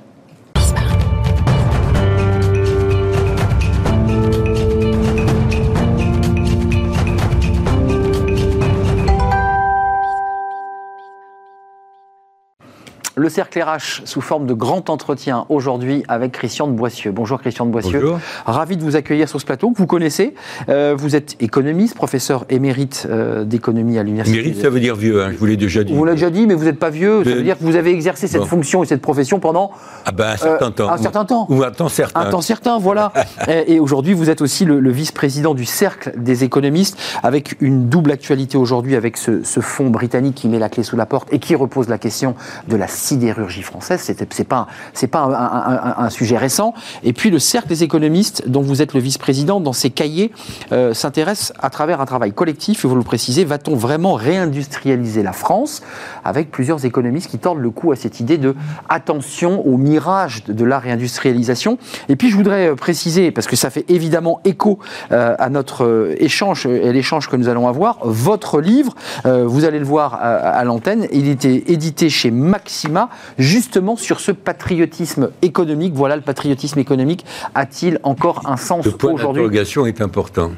Le cercle RH sous forme de grand entretien aujourd'hui avec Christian de Boissieu. Bonjour Christian de Boissieu. Bonjour. Ravi de vous accueillir sur ce plateau que vous connaissez. Euh, vous êtes économiste, professeur émérite euh, d'économie à l'université. Émérite, ça veut dire vieux, hein, je vous l'ai déjà dit. Vous l'avez déjà dit, mais vous n'êtes pas vieux. Ça veut dire que vous avez exercé cette fonction et cette profession pendant ah ben, un certain euh, temps. Un certain temps. Ou un temps certain. Un temps certain, voilà. et, aujourd'hui, vous êtes aussi le, vice-président du cercle des économistes avec une double actualité aujourd'hui avec ce, ce fonds britannique qui met la clé sous la porte et qui repose la question de la sidérurgie française. C'est pas, c'est pas un, sujet récent. Et puis le cercle des économistes, dont vous êtes le vice-président, dans ses cahiers, euh, s'intéresse à travers un travail collectif. Et vous le précisez, va-t-on vraiment réindustrialiser la France? Avec plusieurs économistes qui tordent le cou à cette idée de attention au mirage de, la réindustrialisation. Et puis je voudrais euh, préciser, parce que ça fait évidemment écho euh, à notre échange et l'échange que nous allons avoir, votre livre, vous allez le voir à, à l'antenne, il était édité chez Maxima, justement sur ce patriotisme économique. Voilà, le patriotisme économique a-t-il encore un sens aujourd'hui Le point d'interrogation est important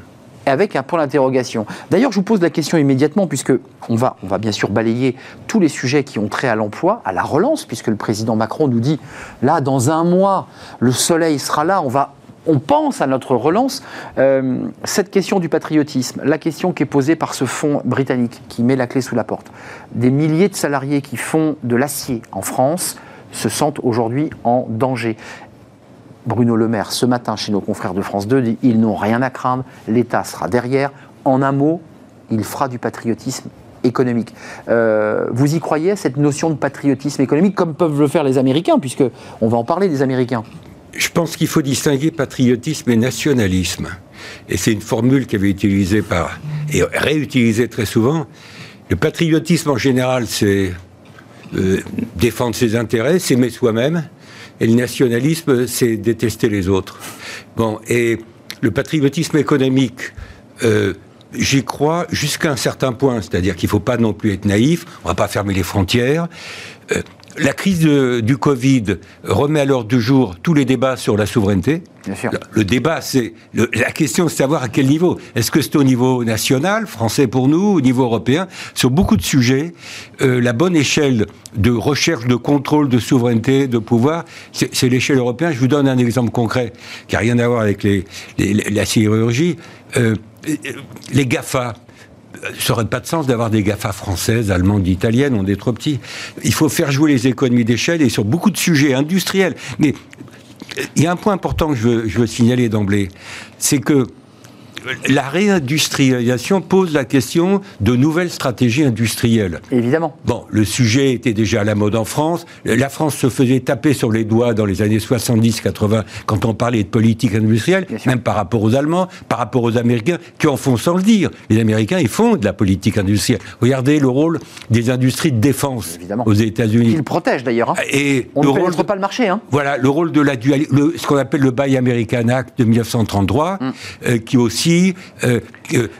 avec un point d'interrogation. D'ailleurs, je vous pose la question immédiatement, puisque on va, on va bien sûr balayer tous les sujets qui ont trait à l'emploi, à la relance, puisque le président Macron nous dit, là, dans un mois, le soleil sera là, on va on pense à notre relance, euh, cette question du patriotisme, la question qui est posée par ce fonds britannique qui met la clé sous la porte, des milliers de salariés qui font de l'acier en France se sentent aujourd'hui en danger. Bruno Le Maire, ce matin, chez nos confrères de France 2, dit ils n'ont rien à craindre, l'État sera derrière. En un mot, il fera du patriotisme économique. Euh, vous y croyez, cette notion de patriotisme économique, comme peuvent le faire les Américains, puisque on va en parler des Américains? Je pense qu'il faut distinguer patriotisme et nationalisme. Et c'est une formule qui avait utilisée par, et réutilisée très souvent. Le patriotisme en général, c'est euh, défendre ses intérêts, s'aimer soi-même. Et le nationalisme, c'est détester les autres. Bon, et le patriotisme économique, euh, j'y crois jusqu'à un certain point. C'est-à-dire qu'il ne faut pas non plus être naïf, on ne va pas fermer les frontières. Euh, la crise du Covid remet à l'ordre du jour tous les débats sur la souveraineté. Le, débat, c'est la question, c'est de savoir à quel niveau. Est-ce que c'est au niveau national, français pour nous, au niveau européen? Sur beaucoup de sujets, euh, la bonne échelle de recherche, de contrôle, de souveraineté, de pouvoir, c'est l'échelle européenne. Je vous donne un exemple concret qui n'a rien à voir avec les, la chirurgie. Euh, les GAFA, ça n'aurait pas de sens d'avoir des GAFA françaises, allemandes, italiennes, on est trop petits. Il faut faire jouer les économies d'échelle et sur beaucoup de sujets industriels. Mais il y a un point important que je veux signaler d'emblée, c'est que la réindustrialisation pose la question de nouvelles stratégies industrielles. Évidemment. Bon, le sujet était déjà à la mode en France. La France se faisait taper sur les doigts dans les années 70-80 quand on parlait de politique industrielle, même par rapport aux Allemands, par rapport aux Américains, qui en font sans le dire. Les Américains, ils font de la politique industrielle. Regardez le rôle des industries de défense aux États-Unis. Ils protègent d'ailleurs. Hein. Et on ne rôle pas le marché. Hein. Voilà, le rôle de la dualité, ce qu'on appelle le Buy American Act de 1933, mm. euh, qui aussi euh,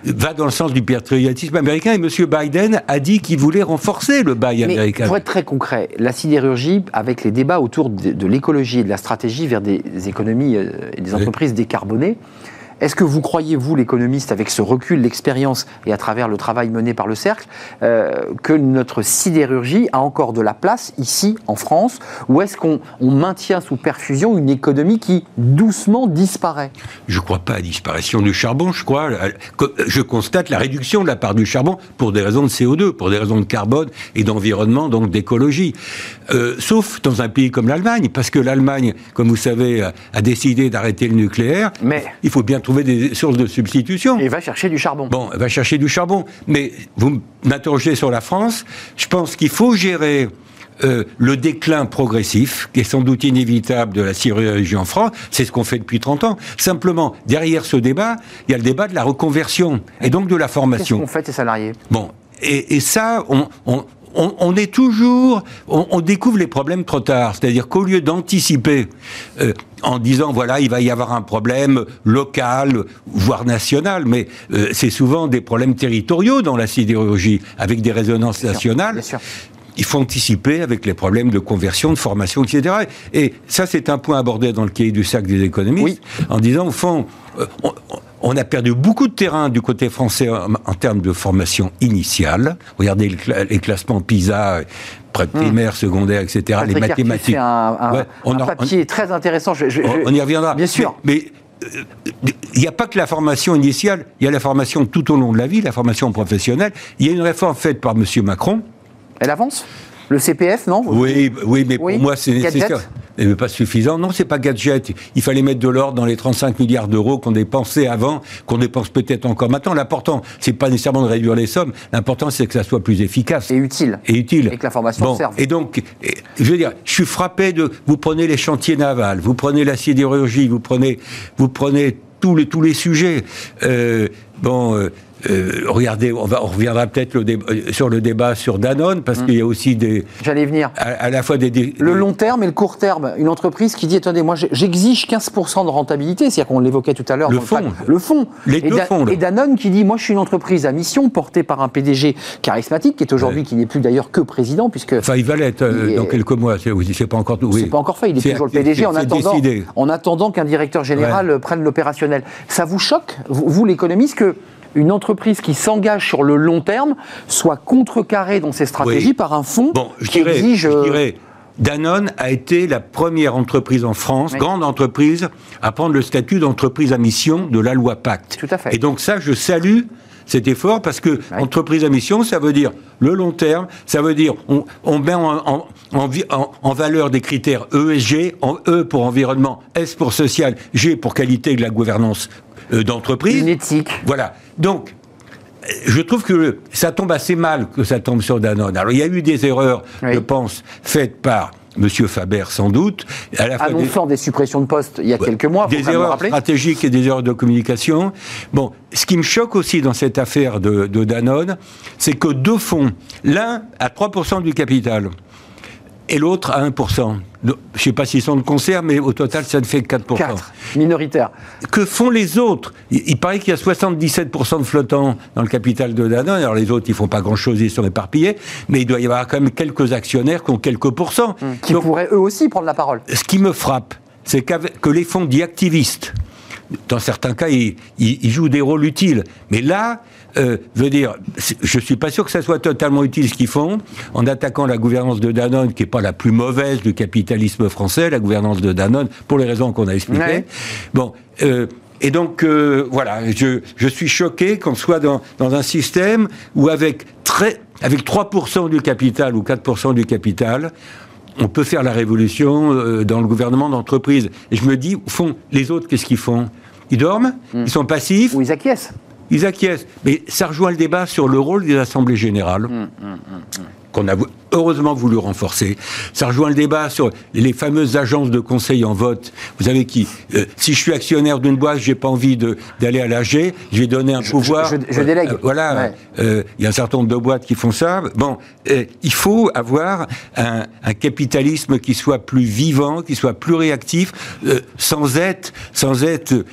va dans le sens du patriotisme américain. Et M. Biden a dit qu'il voulait renforcer le bail américain. Pour être très concret, la sidérurgie, avec les débats autour de, l'écologie et de la stratégie vers des économies euh, et des entreprises décarbonées, est-ce que vous croyez, vous, l'économiste, avec ce recul, l'expérience et à travers le travail mené par le Cercle, euh, que notre sidérurgie a encore de la place ici, en France Ou est-ce qu'on maintient sous perfusion une économie qui doucement disparaît? Je ne crois pas à la disparition du charbon, je crois. Je constate la réduction de la part du charbon pour des raisons de CO2, pour des raisons de carbone et d'environnement, donc d'écologie. Euh, sauf dans un pays comme l'Allemagne, parce que l'Allemagne, comme vous savez, a, décidé d'arrêter le nucléaire. Mais il faut bien trouver des sources de substitution. Et va chercher du charbon. Bon, va chercher du charbon. Mais vous m'interrogez sur la France. Je pense qu'il faut gérer euh, le déclin progressif, qui est sans doute inévitable de la sidérurgie en France, c'est ce qu'on fait depuis 30 ans. Simplement, derrière ce débat, il y a le débat de la reconversion et donc de la formation. Qu'est-ce qu'on fait, ces salariés? Bon, et, et ça, on, on, on, est toujours, on, découvre les problèmes trop tard. C'est-à-dire qu'au lieu d'anticiper euh, en disant voilà il va y avoir un problème local voire national, mais euh, c'est souvent des problèmes territoriaux dans la sidérurgie avec des résonances nationales. Il faut anticiper avec les problèmes de conversion, de formation, etc. Et ça, c'est un point abordé dans le cahier du sac des économistes, en disant, au fond, euh, on a perdu beaucoup de terrain du côté français en, termes de formation initiale. Regardez les classements PISA, primaire, hmm. secondaire, etc. les mathématiques. C'est un, papier très intéressant. on, y reviendra. Bien sûr. Mais, euh, il n'y a pas que la formation initiale, il y a la formation tout au long de la vie, la formation professionnelle. Il y a une réforme faite par M. Macron. Elle avance? Le CPF, non? Oui, oui, mais pour moi, c'est nécessaire. mais pas suffisant. Non, c'est pas gadget. Il fallait mettre de l'ordre dans les 35 milliards d'euros qu'on dépensait avant, qu'on dépense peut-être encore maintenant. L'important, c'est pas nécessairement de réduire les sommes. L'important, c'est que ça soit plus efficace. Et utile. Et utile. Et que l'information bon, serve. Et donc, je veux dire, je suis frappé de, vous prenez les chantiers navals, vous prenez la sidérurgie, vous prenez, vous prenez tous les, tous les sujets. Euh, bon, euh, euh, regardez, on, va, on reviendra peut-être euh, sur le débat sur Danone, parce mm. qu'il y a aussi des. J'allais venir. À, la fois des, Le long terme et le court terme. Une entreprise qui dit attendez, moi j'exige 15% de rentabilité, c'est-à-dire qu'on l'évoquait tout à l'heure. Le fond. Le, fond. Les et, deux fonds, et Danone qui dit moi je suis une entreprise à mission portée par un PDG charismatique, qui est aujourd'hui, qui n'est plus d'ailleurs que président, puisque. Enfin, il va l'être euh, dans quelques mois, c'est pas encore. Oui. C'est pas encore fait, il est, toujours le PDG en attendant, en attendant qu'un directeur général prenne l'opérationnel. Ça vous choque, vous, vous l'économiste, que une entreprise qui s'engage sur le long terme soit contrecarrée dans ses stratégies par un fonds qui exige. Je dirais, Danone a été la première entreprise en France, grande entreprise, à prendre le statut d'entreprise à mission de la loi Pacte. Tout à fait. Et donc ça, je salue cet effort parce que entreprise à mission, ça veut dire le long terme, ça veut dire on, on met en, en, valeur des critères ESG, en E pour environnement, S pour social, G pour qualité de la gouvernance euh, d'entreprise. Une éthique. Voilà. Donc, je trouve que ça tombe assez mal que ça tombe sur Danone. Alors, il y a eu des erreurs, je pense, faites par Monsieur Faber, sans doute. À la Annonçant des... suppressions de postes il y a quelques mois. Des erreurs stratégiques et des erreurs de communication. Bon, ce qui me choque aussi dans cette affaire de, de Danone, c'est que deux fonds, l'un à 3% du capital, et l'autre à 1%. Je ne sais pas s'ils sont de concert, mais au total, ça ne fait que 4%. 4, minoritaire. Que font les autres? Il, paraît qu'il y a 77% de flottants dans le capital de Danone. Alors les autres, ils font pas grand-chose, ils sont éparpillés. Mais il doit y avoir quand même quelques actionnaires qui ont quelques pourcents. Mmh. Qui pourraient eux aussi prendre la parole. Ce qui me frappe, c'est que les fonds dits activistes, dans certains cas, ils, ils jouent des rôles utiles. Mais là, euh, veux dire, je suis pas sûr que ça soit totalement utile ce qu'ils font, en attaquant la gouvernance de Danone, qui n'est pas la plus mauvaise du capitalisme français, la gouvernance de Danone, pour les raisons qu'on a expliquées. Bon. Euh, et donc, euh, voilà, je, je, suis choqué qu'on soit dans, dans, un système où, avec, très, avec 3% du capital ou 4% du capital, on peut faire la révolution euh, dans le gouvernement d'entreprise. Et je me dis, au fond, les autres, qu'est-ce qu'ils font? Ils dorment? Hmm. Ils sont passifs? Ou ils acquiescent ils acquiescent. Mais ça rejoint le débat sur le rôle des assemblées générales. Hum, hum, hum, qu'on a heureusement voulu renforcer. Ça rejoint le débat sur les fameuses agences de conseil en vote. Vous savez qui euh, Si je suis actionnaire d'une boîte, j'ai pas envie d'aller à l'AG, je vais donner un pouvoir. Je, délègue. Euh, voilà. Euh, il y a un certain nombre de boîtes qui font ça. Bon, il faut avoir un, un, capitalisme qui soit plus vivant, qui soit plus réactif, sans être, sans être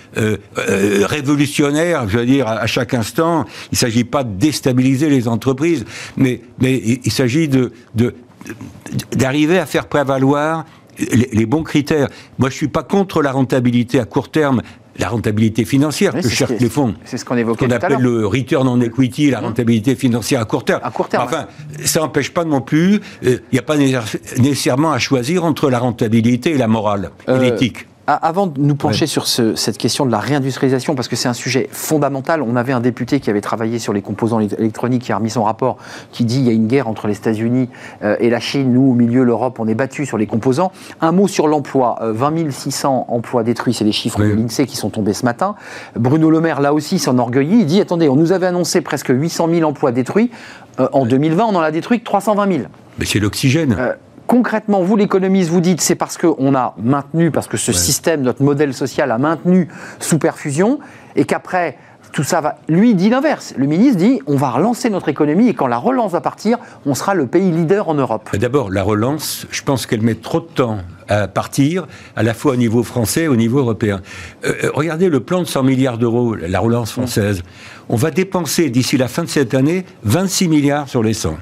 révolutionnaire. Je veux dire, à, chaque instant, il s'agit pas de déstabiliser les entreprises, mais mais il s'agit de, d'arriver à faire prévaloir les, bons critères. Moi, je suis pas contre la rentabilité à court terme. La rentabilité financière que cherchent les fonds. C'est ce qu'on évoquait. Qu'on appelle le return on equity, la mmh. rentabilité financière à court terme. À court terme. Enfin, ça n'empêche pas non plus. Il n'y a pas nécessairement à choisir entre la rentabilité et la morale et euh, l'éthique. Ah, avant de nous pencher sur cette question de la réindustrialisation, parce que c'est un sujet fondamental, on avait un député qui avait travaillé sur les composants électroniques, qui a remis son rapport, qui dit il y a une guerre entre les États-Unis euh, et la Chine. Nous, au milieu, l'Europe, on est battu sur les composants. Un mot sur l'emploi 20 euh, 600 emplois détruits, c'est les chiffres de l'INSEE qui sont tombés ce matin. Bruno Le Maire, là aussi, s'enorgueillit. Il dit attendez, on nous avait annoncé presque 800 000 emplois détruits. Euh, en 2020, on en a détruit que 320 000. Mais c'est l'oxygène concrètement, vous l'économiste, vous dites c'est parce qu'on a maintenu, parce que ce système, notre modèle social a maintenu sous perfusion, et qu'après, tout ça va. Lui dit l'inverse. Le ministre dit on va relancer notre économie et quand la relance va partir, on sera le pays leader en Europe. D'abord, la relance, je pense qu'elle met trop de temps à partir, à la fois au niveau français et au niveau européen. Euh, euh, regardez le plan de 100 milliards d'euros, la relance française. On va dépenser d'ici la fin de cette année 26 milliards sur les 100.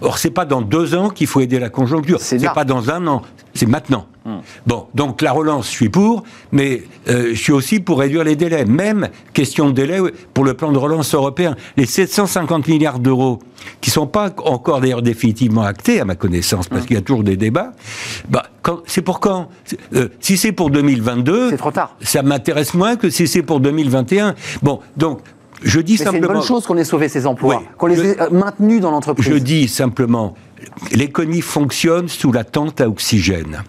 Or, c'est pas dans deux ans qu'il faut aider la conjoncture. C'est pas dans un an. C'est maintenant. Hmm. Bon, donc la relance, je suis pour, mais euh, je suis aussi pour réduire les délais. Même question de délai pour le plan de relance européen. Les 750 milliards d'euros, qui sont pas encore d'ailleurs définitivement actés, à ma connaissance, parce hmm. qu'il y a toujours des débats, bah, c'est pour quand? Euh, Si c'est pour 2022, c'est trop tard. Ça m'intéresse moins que si c'est pour 2021. Bon, donc Je dis simplement. C'est une bonne chose qu'on ait sauvé ces emplois, qu'on les ait euh, maintenus dans l'entreprise. Je dis simplement, l'économie fonctionne sous la tente à oxygène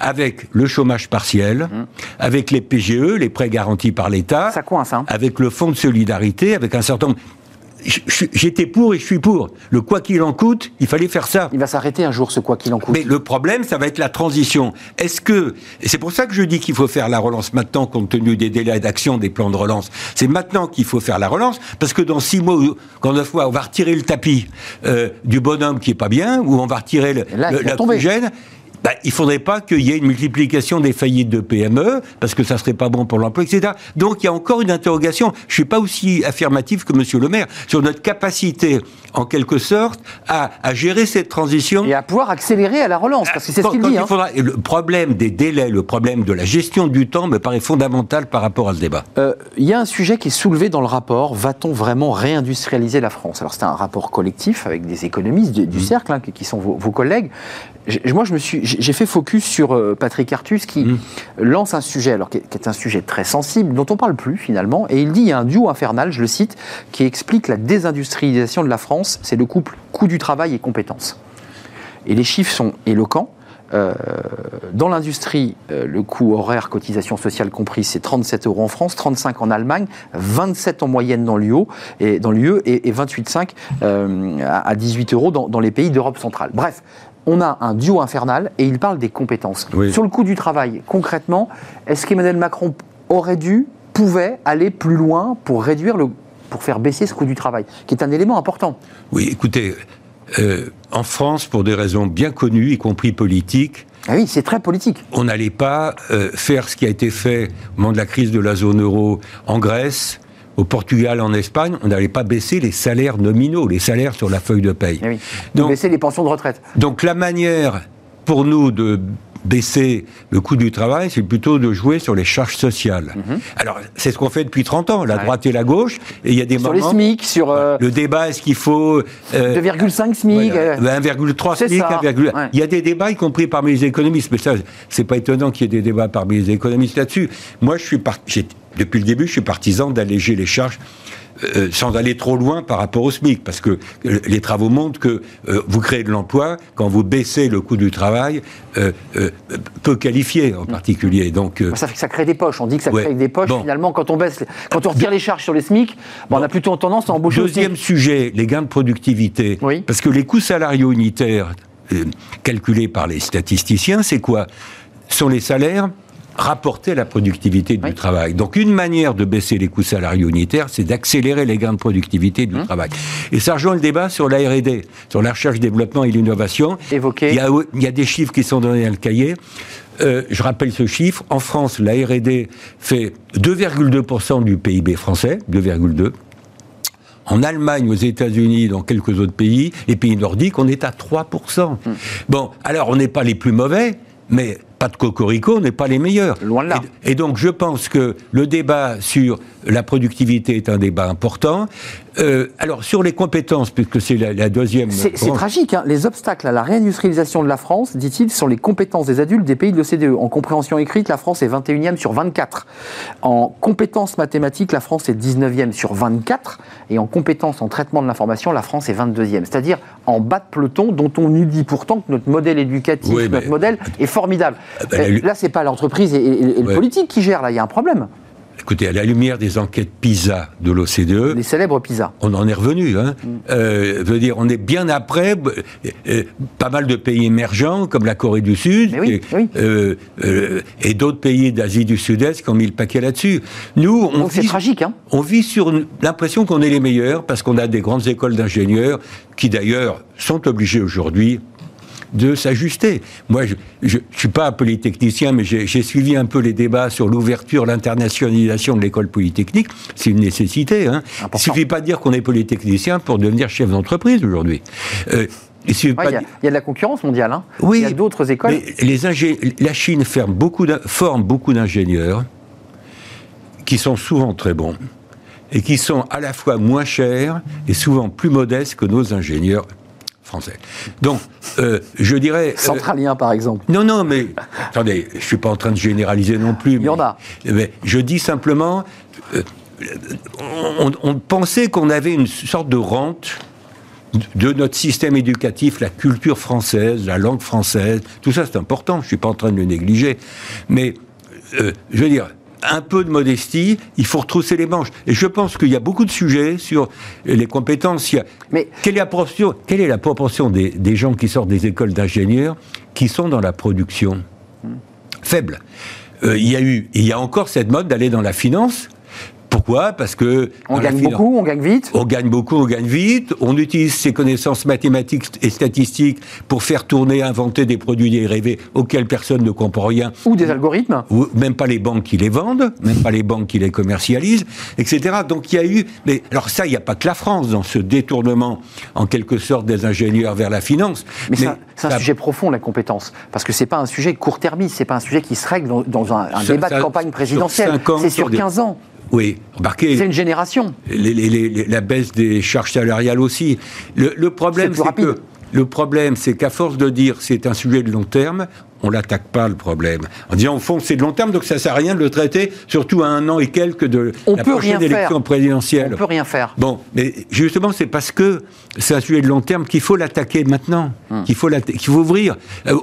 avec le chômage partiel, mmh. avec les PGE, les prêts garantis par l'État, hein. avec le fonds de solidarité, avec un certain nombre j'étais pour et je suis pour. Le quoi qu'il en coûte, il fallait faire ça. Il va s'arrêter un jour ce quoi qu'il en coûte. Mais le problème, ça va être la transition. Est-ce que, c'est pour ça que je dis qu'il faut faire la relance maintenant compte tenu des délais d'action des plans de relance. C'est maintenant qu'il faut faire la relance parce que dans six mois, quand neuf on va retirer le tapis euh, du bonhomme qui est pas bien ou on va retirer le, la bah, il ne faudrait pas qu'il y ait une multiplication des faillites de PME, parce que ça ne serait pas bon pour l'emploi, etc. Donc il y a encore une interrogation. Je ne suis pas aussi affirmatif que M. le maire sur notre capacité, en quelque sorte, à, gérer cette transition. Et à pouvoir accélérer à la relance, parce que c'est ce qu'il dit. Hein. le problème des délais, le problème de la gestion du temps me paraît fondamental par rapport à ce débat. Euh, il y a un sujet qui est soulevé dans le rapport. Va-t-on vraiment réindustrialiser la France? Alors c'est un rapport collectif avec des économistes du, mmh. cercle, hein, qui sont vos, vos collègues moi, je me suis, j'ai fait focus sur euh, Patrick Artus qui mmh. lance un sujet, alors qui est, un sujet très sensible, dont on parle plus finalement, et il dit il y a un duo infernal, je le cite, qui explique la désindustrialisation de la France. C'est le couple coût du travail et compétences. Et les chiffres sont éloquents. Euh, dans l'industrie, euh, le coût horaire, cotisation sociale comprise, c'est 37 euros en France, 35 en Allemagne, 27 en moyenne dans l'UE et, dans et, 28,5 à 18 euros dans, dans les pays d'Europe centrale. Bref, on a un duo infernal et il parle des compétences. Sur le coût du travail, concrètement, est-ce qu'Emmanuel Macron aurait dû, pouvait aller plus loin pour réduire le, pour faire baisser ce coût du travail, qui est un élément important? Oui, écoutez, euh, en France, pour des raisons bien connues, y compris politiques, ah oui, c'est très politique. On n'allait pas euh, faire ce qui a été fait au moment de la crise de la zone euro en Grèce, au Portugal, en Espagne, on n'allait pas baisser les salaires nominaux, les salaires sur la feuille de paye. Eh donc, baisser les pensions de retraite. Donc la manière pour nous de baisser le coût du travail, c'est plutôt de jouer sur les charges sociales. Mhm. Alors, c'est ce qu'on fait depuis 30 ans, la droite et la gauche, et il y a des sur les SMIC, sur... Euh, le débat, est-ce qu'il faut... 2,5 euh, SMIC 1,3 SMIC, 1, Il y a des débats, y compris parmi les économistes, mais ça, c'est pas étonnant qu'il y ait des débats parmi les économistes là-dessus. Moi, je suis parti depuis le début, je suis partisan d'alléger les charges euh, sans aller trop loin par rapport au SMIC, parce que euh, les travaux montrent que euh, vous créez de l'emploi quand vous baissez le coût du travail, peu qualifié en particulier. Donc, ça fait que ça crée des poches. On dit que ça crée des poches. Finalement, quand on baisse, quand on retire les charges sur les SMIC, on a plutôt tendance à embaucher. Deuxième sujet, les gains de productivité. Parce que les coûts salariaux unitaires calculés par les statisticiens, c'est quoi? Sont les salaires rapporter à la productivité du travail. Donc une manière de baisser les coûts salariaux unitaires, c'est d'accélérer les gains de productivité du mmh. travail. Et ça rejoint le débat sur la R&D, sur la recherche, développement et l'innovation. Évoqué. Il y, a, il y a des chiffres qui sont donnés dans le cahier. Euh, je rappelle ce chiffre. En France, la R&D fait 2,2% du PIB français, 2,2%. En Allemagne, aux États-Unis, dans quelques autres pays, les pays nordiques, on est à 3%. Mmh. Bon, alors on n'est pas les plus mauvais, mais pas de cocorico, n'est pas les meilleurs. Loin de là. Et, donc je pense que le débat sur la productivité est un débat important. Euh, alors sur les compétences, puisque c'est la, deuxième... C'est tragique, hein. les obstacles à la réindustrialisation de la France, dit-il, sont les compétences des adultes des pays de l'OCDE. En compréhension écrite, la France est 21e sur 24. En compétences mathématiques, la France est 19e sur 24. Et en compétences en traitement de l'information, la France est 22e. C'est-à-dire en bas de peloton, dont on nous dit pourtant que notre modèle éducatif, notre modèle est formidable. Ben, euh, là, c'est pas l'entreprise et, le politique qui gère, là, il y a un problème. Écoutez, à la lumière des enquêtes PISA de l'OCDE. Les célèbres PISA. On en est revenu. Hein. Mm. Euh, veut dire, on est bien après euh, pas mal de pays émergents, comme la Corée du Sud, et, d'autres pays d'Asie du Sud-Est qui ont mis le paquet là-dessus. Nous, on vit, tragique. Hein. On vit sur l'impression qu'on est les meilleurs, parce qu'on a des grandes écoles d'ingénieurs, qui d'ailleurs sont obligés aujourd'hui de s'ajuster. Moi, je ne suis pas un polytechnicien, mais j'ai suivi un peu les débats sur l'ouverture, l'internationalisation de l'école polytechnique. C'est une nécessité. Hein. Il ne suffit pas de dire qu'on est polytechnicien pour devenir chef d'entreprise aujourd'hui. Euh, il, y a, de la concurrence mondiale. Hein. Oui, il y a d'autres écoles. Mais les la Chine forme beaucoup d'ingénieurs qui sont souvent très bons et qui sont à la fois moins chers et souvent plus modestes que nos ingénieurs français. Donc, euh, je dirais... Euh, Centralien, par exemple. Non, non, mais... attendez, je ne suis pas en train de généraliser non plus. Il y en a. Mais je dis simplement... Euh, on, pensait qu'on avait une sorte de rente de notre système éducatif, la culture française, la langue française, tout ça c'est important, je ne suis pas en train de le négliger, mais euh, je veux dire, un peu de modestie, il faut retrousser les manches. Et je pense qu'il y a beaucoup de sujets sur les compétences. Mais quelle est la proportion, quelle est la proportion des, des gens qui sortent des écoles d'ingénieurs qui sont dans la production? Faible. Euh, il y a eu, il y a encore cette mode d'aller dans la finance pourquoi? Parce que on gagne beaucoup, on gagne vite. On gagne beaucoup, on gagne vite. On utilise ses connaissances mathématiques et statistiques pour faire tourner, inventer des produits dérivés auxquels personne ne comprend rien. Ou des algorithmes. Ou même pas les banques qui les vendent, même pas les banques qui les commercialisent, etc. Donc il y a eu. Mais alors ça, il n'y a pas que la France dans ce détournement, en quelque sorte, des ingénieurs vers la finance. Mais, c'est un, sujet profond la compétence, parce que c'est pas un sujet court-termiste, c'est pas un sujet qui se règle dans, un, débat de campagne présidentielle. C'est sur 15 ans. Oui, remarquez. C'est une génération. la baisse des charges salariales aussi. Le, problème, c'est que. Le problème, c'est qu'à force de dire c'est un sujet de long terme, on l'attaque pas le problème. En disant au fond c'est de long terme, donc ça sert à rien de le traiter, surtout à un an et quelques de la prochaine élection présidentielle. On peut rien faire. Bon, mais justement c'est parce que c'est un sujet de long terme qu'il faut l'attaquer maintenant, hmm. qu'il faut qu'il faut ouvrir, euh,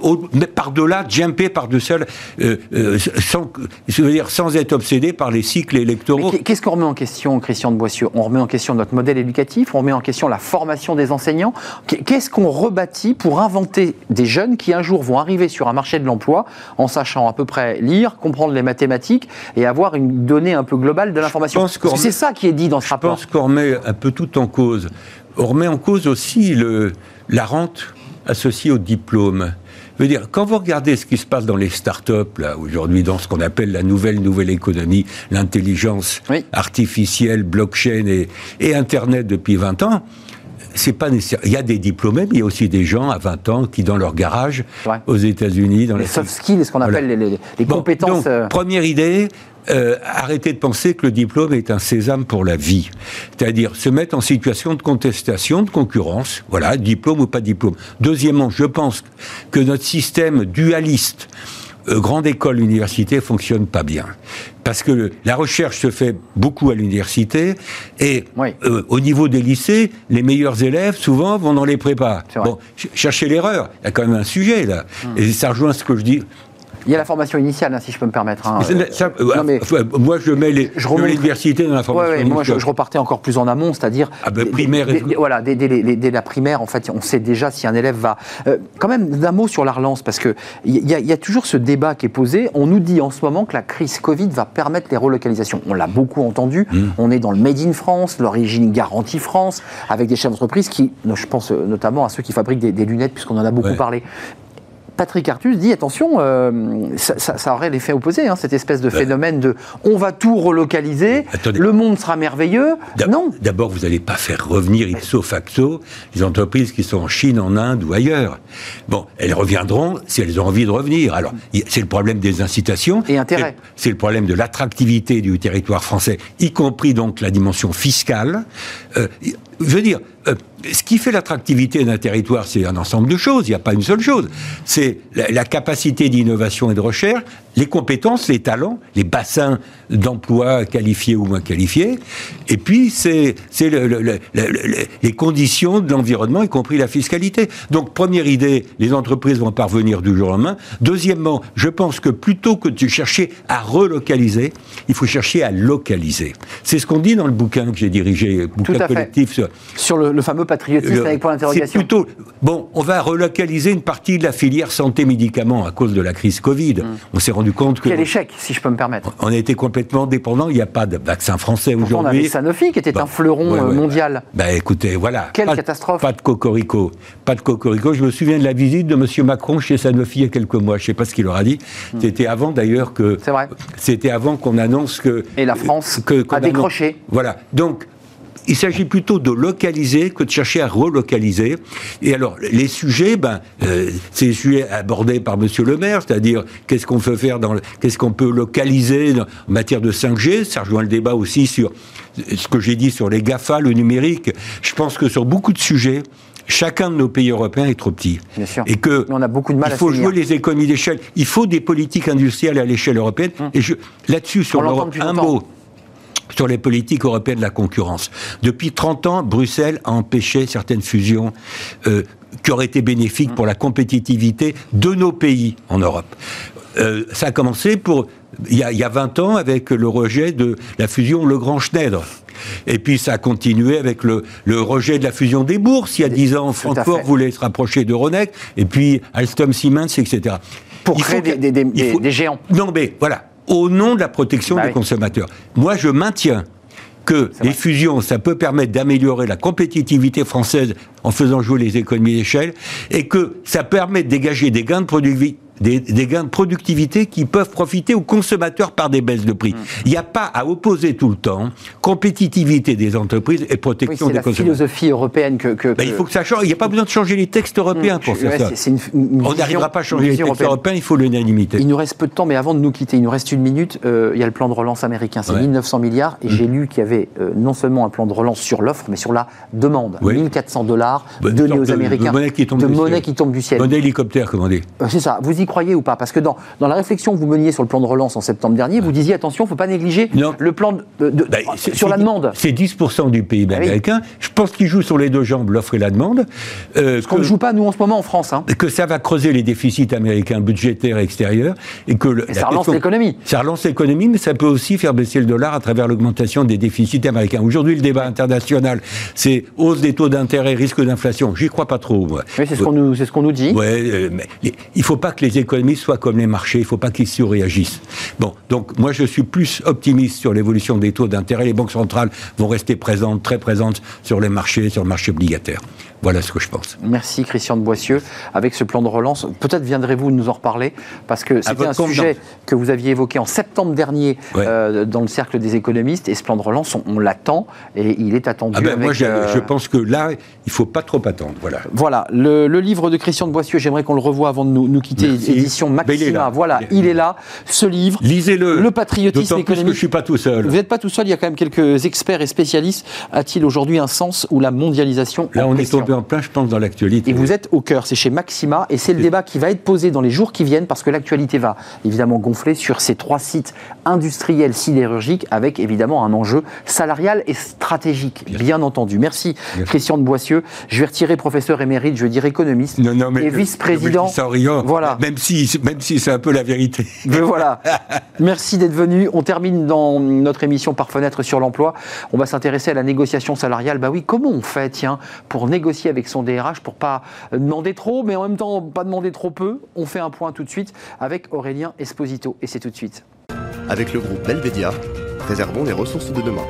par-delà, jumper par-dessus, euh, euh, sans, je veux dire, sans être obsédé par les cycles électoraux. Qu'est-ce qu'on remet en question, Christian de Boissieu On remet en question notre modèle éducatif, on remet en question la formation des enseignants. Qu'est-ce qu'on rebâtit pour inventer des jeunes qui un jour vont arriver sur un marché de l'emploi en sachant à peu près lire, comprendre les mathématiques et avoir une donnée un peu globale de l'information? C'est ça qui est dit dans ce rapport. Je pense qu'on remet un peu tout en cause. On remet en cause aussi le, la rente associée au diplôme. Je veux dire, quand vous regardez ce qui se passe dans les start-up, là, aujourd'hui, dans ce qu'on appelle la nouvelle, nouvelle économie, l'intelligence artificielle, blockchain et, et Internet depuis 20 ans, c'est pas nécessaire. Il y a des diplômés, mais il y a aussi des gens à 20 ans qui, dans leur garage, aux États-Unis, dans les soft skills, ce qu'on appelle les, compétences. Euh, première idée, euh, arrêter de penser que le diplôme est un sésame pour la vie. C'est-à-dire se mettre en situation de contestation, de concurrence, voilà, diplôme ou pas diplôme. Deuxièmement, je pense que notre système dualiste grande école, université fonctionne pas bien. Parce que la recherche se fait beaucoup à l'université et euh, au niveau des lycées, les meilleurs élèves, souvent, vont dans les prépas. Bon, chercher l'erreur, il y a quand même un sujet là. Hum. Et ça rejoint ce que je dis il y a la formation initiale, hein, si je peux me permettre. Hein. Euh, moi, je mets l'université dans la formation Moi, je, repartais encore plus en amont, c'est-à-dire... Ah ben, primaire... voilà, dès, la primaire, en fait, on sait déjà si un élève va... Euh, quand même, d'un mot sur la relance, parce qu'il y, y, a toujours ce débat qui est posé. On nous dit en ce moment que la crise Covid va permettre les relocalisations. On l'a beaucoup entendu. Hmm. On est dans le Made in France, l'origine garantie France, avec des chefs d'entreprise qui, je pense euh, notamment à ceux qui fabriquent des, lunettes, puisqu'on en a beaucoup parlé. Patrick Artus dit attention, euh, ça, aurait l'effet opposé, hein, cette espèce de phénomène de on va tout relocaliser, le monde sera merveilleux. Non. D'abord, vous n'allez pas faire revenir ipso facto les entreprises qui sont en Chine, en Inde ou ailleurs. Bon, elles reviendront si elles ont envie de revenir. Alors, c'est le problème des incitations. Et intérêt. C'est le problème de l'attractivité du territoire français, y compris donc la dimension fiscale. Euh, je veux dire, euh, ce qui fait l'attractivité d'un territoire, c'est un ensemble de choses. Il n'y a pas une seule chose. C'est la, capacité d'innovation et de recherche, les compétences, les talents, les bassins d'emploi qualifiés ou moins qualifiés. Et puis, c'est les conditions de l'environnement, y compris la fiscalité. Donc, première idée, les entreprises vont parvenir du jour au lendemain. Deuxièmement, je pense que plutôt que de chercher à relocaliser, il faut chercher à localiser. C'est ce qu'on dit dans le bouquin que j'ai dirigé, bouquin collectif sur, sur le, fameux patriotisme avec point d'interrogation. C'est plutôt, bon, on va relocaliser une partie de la filière santé-médicaments à cause de la crise Covid. Hum. On s'est rendu compte que... Quel échec, si je peux me permettre. On a été complètement dépendant, il n'y a pas de vaccin français aujourd'hui. On avait Sanofi qui était un fleuron euh, mondial. Ben écoutez, voilà. Quelle catastrophe. Pas de cocorico. Pas de cocorico. Je me souviens de la visite de M. Macron chez Sanofi il y a quelques mois. Je ne sais pas ce qu'il leur a dit. Hum. C'était avant d'ailleurs que... C'est vrai. C'était avant qu'on annonce que... Et la France que, a décroché. Voilà. Donc, il s'agit plutôt de localiser que de chercher à relocaliser. Et alors, les sujets, ben, euh, c'est les sujets abordés par Monsieur le maire, c'est-à-dire qu'est-ce qu'on peut faire dans, qu'est-ce qu'on peut localiser en matière de 5G. Ça rejoint le débat aussi sur ce que j'ai dit sur les GAFA, le numérique. Je pense que sur beaucoup de sujets, chacun de nos pays européens est trop petit. Bien sûr. Et que on a beaucoup de mal il faut jouer les économies d'échelle. Il faut des politiques industrielles à l'échelle européenne. Hum. Et là-dessus, sur l'Europe, un mot sur les politiques européennes de la concurrence. Depuis 30 ans, Bruxelles a empêché certaines fusions euh, qui auraient été bénéfiques pour la compétitivité de nos pays en Europe. Euh, ça a commencé pour il y, a, il y, a, 20 ans avec le rejet de la fusion Le Grand Schneider. Et puis ça a continué avec le, le rejet de la fusion des bourses. Il y a 10 ans, Francfort voulait se rapprocher de Roneck, et puis Alstom Siemens, etc. Pour il créer des, des, faut, des, géants. Non, mais voilà, au nom de la protection bah des oui. consommateurs. Moi, je maintiens que les fusions, ça peut permettre d'améliorer la compétitivité française en faisant jouer les économies d'échelle, et que ça permet de dégager des gains de productivité des, des, gains de productivité qui peuvent profiter aux consommateurs par des baisses de prix. Mmh. Il n'y a pas à opposer tout le temps compétitivité des entreprises et protection oui, des consommateurs. C'est la philosophie européenne que... que, ben, il faut que ça change. Il n'y a pas besoin de changer les textes européens mmh. pour faire ouais, ça. Une, une On n'arrivera pas à changer les textes européenne. européens, il faut l'unanimité. Il nous reste peu de temps, mais avant de nous quitter, il nous reste une minute. Euh, il y a le plan de relance américain, c'est ouais. 1900 milliards, et mmh. j'ai lu qu'il y avait euh, non seulement un plan de relance sur l'offre, mais sur la demande. Oui. 1400 dollars ben, donnés aux Américains. De monnaie qui tombe, de du, ciel. du. Monnaie hélicoptère, comme on dit. Euh, c'est ça. Vous y croyez ou pas? Parce que dans, dans la réflexion que vous meniez sur le plan de relance en septembre dernier, vous disiez attention, il ne faut pas négliger non. le plan de, de, ben, sur la demande. C'est 10% du PIB Ah américain. Oui. Je pense qu'il joue sur les deux jambes, l'offre et la demande. Euh, Ce qu'on ne joue pas, nous, en ce moment, en France. Hein. Que ça va creuser les déficits américains budgétaires et extérieurs. Et que le, et ça relance l'économie. Ça relance l'économie, mais ça peut aussi faire baisser le dollar à travers l'augmentation des déficits américains. Aujourd'hui, le débat international, c'est hausse des taux d'intérêt, risque d'inflation. J'y crois pas trop. Moi. Oui, c'est ce qu'on nous, ce nous dit. Ouais, euh, mais il ne faut pas que les économistes soient comme les marchés. Il ne faut pas qu'ils surréagissent. Bon, donc moi je suis plus optimiste sur l'évolution des taux d'intérêt. Les banques centrales vont rester présentes, très présentes sur les marchés, sur le marché obligataire. Voilà ce que je pense. Merci Christian de Boissieu. Avec ce plan de relance, peut-être viendrez-vous nous en reparler, parce que c'était un sujet que vous aviez évoqué en septembre dernier ouais. euh, dans le cercle des économistes, et ce plan de relance, on, on l'attend, et il est attendu. Ah ben avec, moi, euh... je pense que là, il ne faut pas trop attendre. Voilà, voilà le, le livre de Christian de Boissieu, j'aimerais qu'on le revoie avant de nous, nous quitter, Merci. édition Maxima. Il voilà, il est là, ce livre. Lisez-le. Le patriotisme économique. que je ne suis pas tout seul. Vous n'êtes pas tout seul, il y a quand même quelques experts et spécialistes. A-t-il aujourd'hui un sens où la mondialisation Là, on question est tombé en plein, je pense, dans l'actualité. Et vous êtes au cœur, c'est chez Maxima, et c'est le débat qui va être posé dans les jours qui viennent, parce que l'actualité va évidemment gonfler sur ces trois sites industriels sidérurgiques, avec évidemment un enjeu salarial et stratégique, bien, bien entendu. Merci, Merci, Christian de Boissieu. Je vais retirer professeur émérite, je vais dire économiste non, non, mais et vice-président. Voilà. Même si, même si c'est un peu la vérité. Mais voilà. Merci d'être venu. On termine dans notre émission par fenêtre sur l'emploi. On va s'intéresser à la négociation salariale. Bah oui, comment on fait, tiens, pour négocier avec son DRH, pour pas demander trop, mais en même temps pas demander trop peu On fait un point tout de suite avec Aurélien Esposito. Et c'est tout de suite. Avec le groupe Belvedia, préservons les ressources de demain.